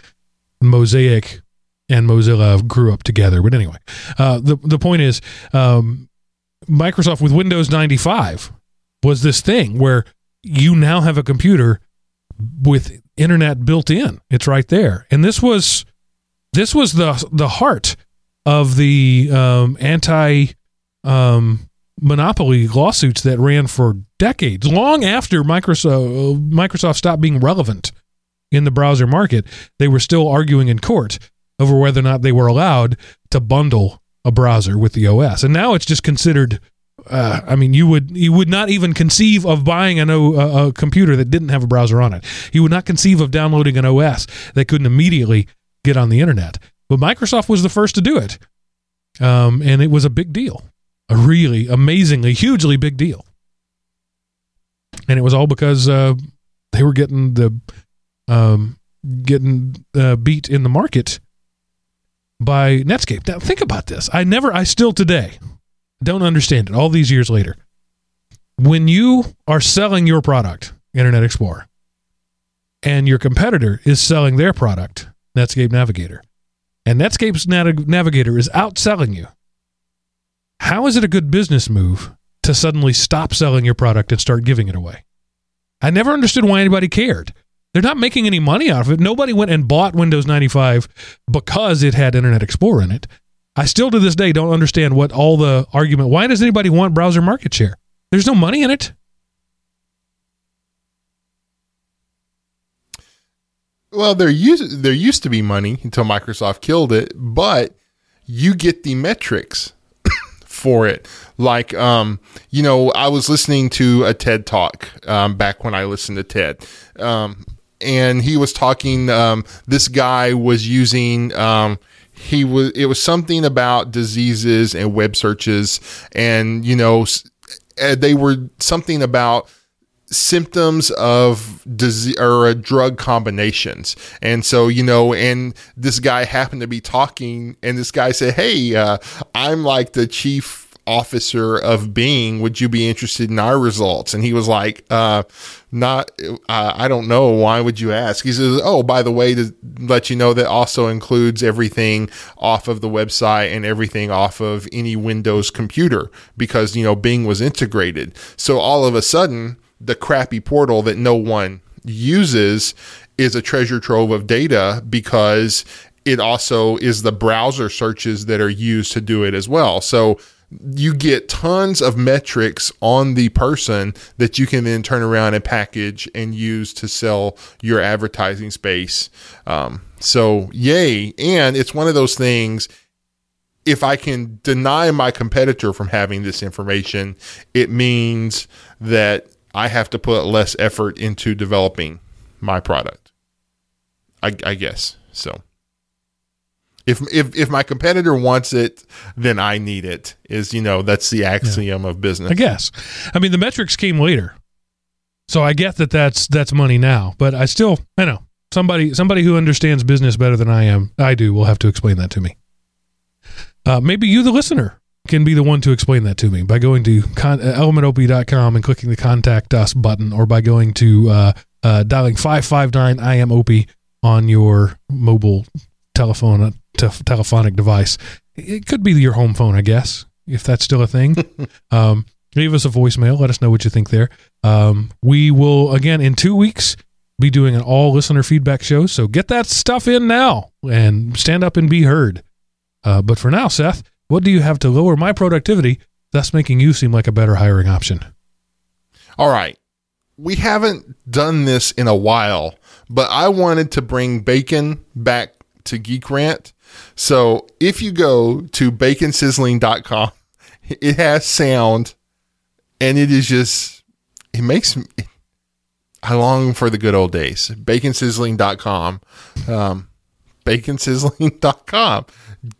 Mosaic and Mozilla grew up together. But anyway, uh, the the point is, um, Microsoft with Windows 95 was this thing where you now have a computer with internet built in. It's right there, and this was this was the the heart of the um, anti um, monopoly lawsuits that ran for decades, long after Microsoft Microsoft stopped being relevant in the browser market. They were still arguing in court over whether or not they were allowed to bundle a browser with the OS, and now it's just considered. Uh, I mean, you would you would not even conceive of buying a, a computer that didn't have a browser on it. You would not conceive of downloading an OS that couldn't immediately get on the internet. But Microsoft was the first to do it, um, and it was a big deal, a really amazingly, hugely big deal. And it was all because uh, they were getting the um, getting uh, beat in the market by Netscape. Now think about this. I never, I still today don't understand it. All these years later, when you are selling your product, Internet Explorer, and your competitor is selling their product, Netscape Navigator, and Netscape's nav- Navigator is outselling you, how is it a good business move to suddenly stop selling your product and start giving it away? I never understood why anybody cared. They're not making any money out of it. Nobody went and bought Windows 95 because it had Internet Explorer in it. I still to this day don't understand what all the argument. Why does anybody want browser market share? There's no money in it. Well, there used there used to be money until Microsoft killed it, but you get the metrics for it. Like, um, you know, I was listening to a TED talk um, back when I listened to TED, um, and he was talking. Um, this guy was using. Um, he was. It was something about diseases and web searches, and you know, uh, they were something about symptoms of disease or uh, drug combinations. And so, you know, and this guy happened to be talking, and this guy said, Hey, uh, I'm like the chief officer of Bing. Would you be interested in our results? And he was like, uh, not, uh, I don't know. Why would you ask? He says, Oh, by the way, to let you know that also includes everything off of the website and everything off of any Windows computer because, you know, Bing was integrated. So all of a sudden, the crappy portal that no one uses is a treasure trove of data because it also is the browser searches that are used to do it as well. So you get tons of metrics on the person that you can then turn around and package and use to sell your advertising space. Um, so, yay. And it's one of those things if I can deny my competitor from having this information, it means that I have to put less effort into developing my product. I, I guess so. If, if if my competitor wants it, then I need it. Is you know that's the axiom of business. I guess. I mean, the metrics came later, so I get that that's that's money now. But I still, I know somebody somebody who understands business better than I am, I do, will have to explain that to me. Uh, maybe you, the listener, can be the one to explain that to me by going to con- uh, Elementopie.com and clicking the contact us button, or by going to uh, uh, dialing five five nine I am Opie on your mobile telephone uh, te- telephonic device. It could be your home phone, I guess, if that's still a thing. [laughs] um, leave us a voicemail. Let us know what you think there. Um, we will again in two weeks be doing an all listener feedback show. So get that stuff in now and stand up and be heard. Uh, but for now, Seth, what do you have to lower my productivity, thus making you seem like a better hiring option? All right. We haven't done this in a while, but I wanted to bring bacon back to Geek Rant. So if you go to baconsizzling.com, [laughs] it has sound and it is just, it makes me, I long for the good old days. Baconsizzling.com. Um, baconsizzling.com.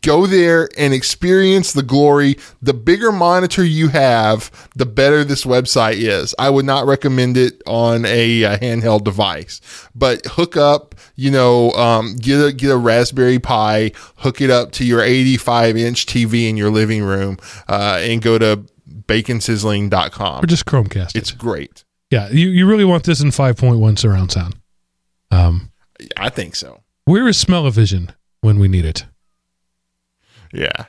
Go there and experience the glory. The bigger monitor you have, the better this website is. I would not recommend it on a, a handheld device, but hook up, you know, um, get a, get a Raspberry Pi, hook it up to your 85 inch TV in your living room, uh, and go to baconsizzling.com. Or just Chromecast. It's great. Yeah, you, you really want this in 5.1 surround sound. Um, I think so. Where is Smell-O-Vision when we need it? Yeah.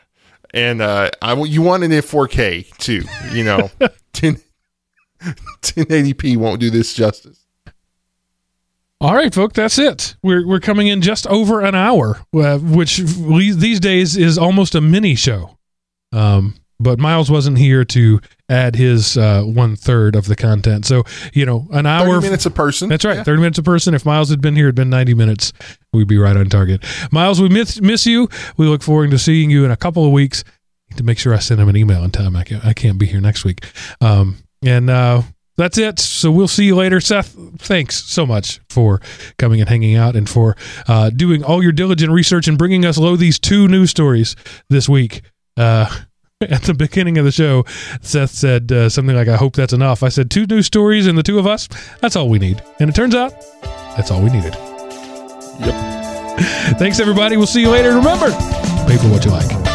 And uh, I you want it in 4K too. You know, [laughs] 10, 1080p won't do this justice. All right, folks, that's it. We're we're coming in just over an hour, uh, which these days is almost a mini show. Um, but Miles wasn't here to add his uh, one third of the content. So you know, an hour, minutes a person. That's right, Yeah. thirty minutes a person. If Miles had been here, it'd been ninety minutes. We'd be right on target. Miles, we miss miss you. We look forward to seeing you in a couple of weeks. Need to make sure I send him an email in time. I can't, I can't be here next week. Um, and uh, that's it. So we'll see you later, Seth. Thanks so much for coming and hanging out, and for uh, doing all your diligent research and bringing us low these two news stories this week. Uh, [laughs] at the beginning of the show, Seth said uh, something like, I hope that's enough. I said, two news stories and the two of us, that's all we need. And it turns out that's all we needed. Yep. [laughs] Thanks, everybody. We'll see you later. Remember, pay for what you like.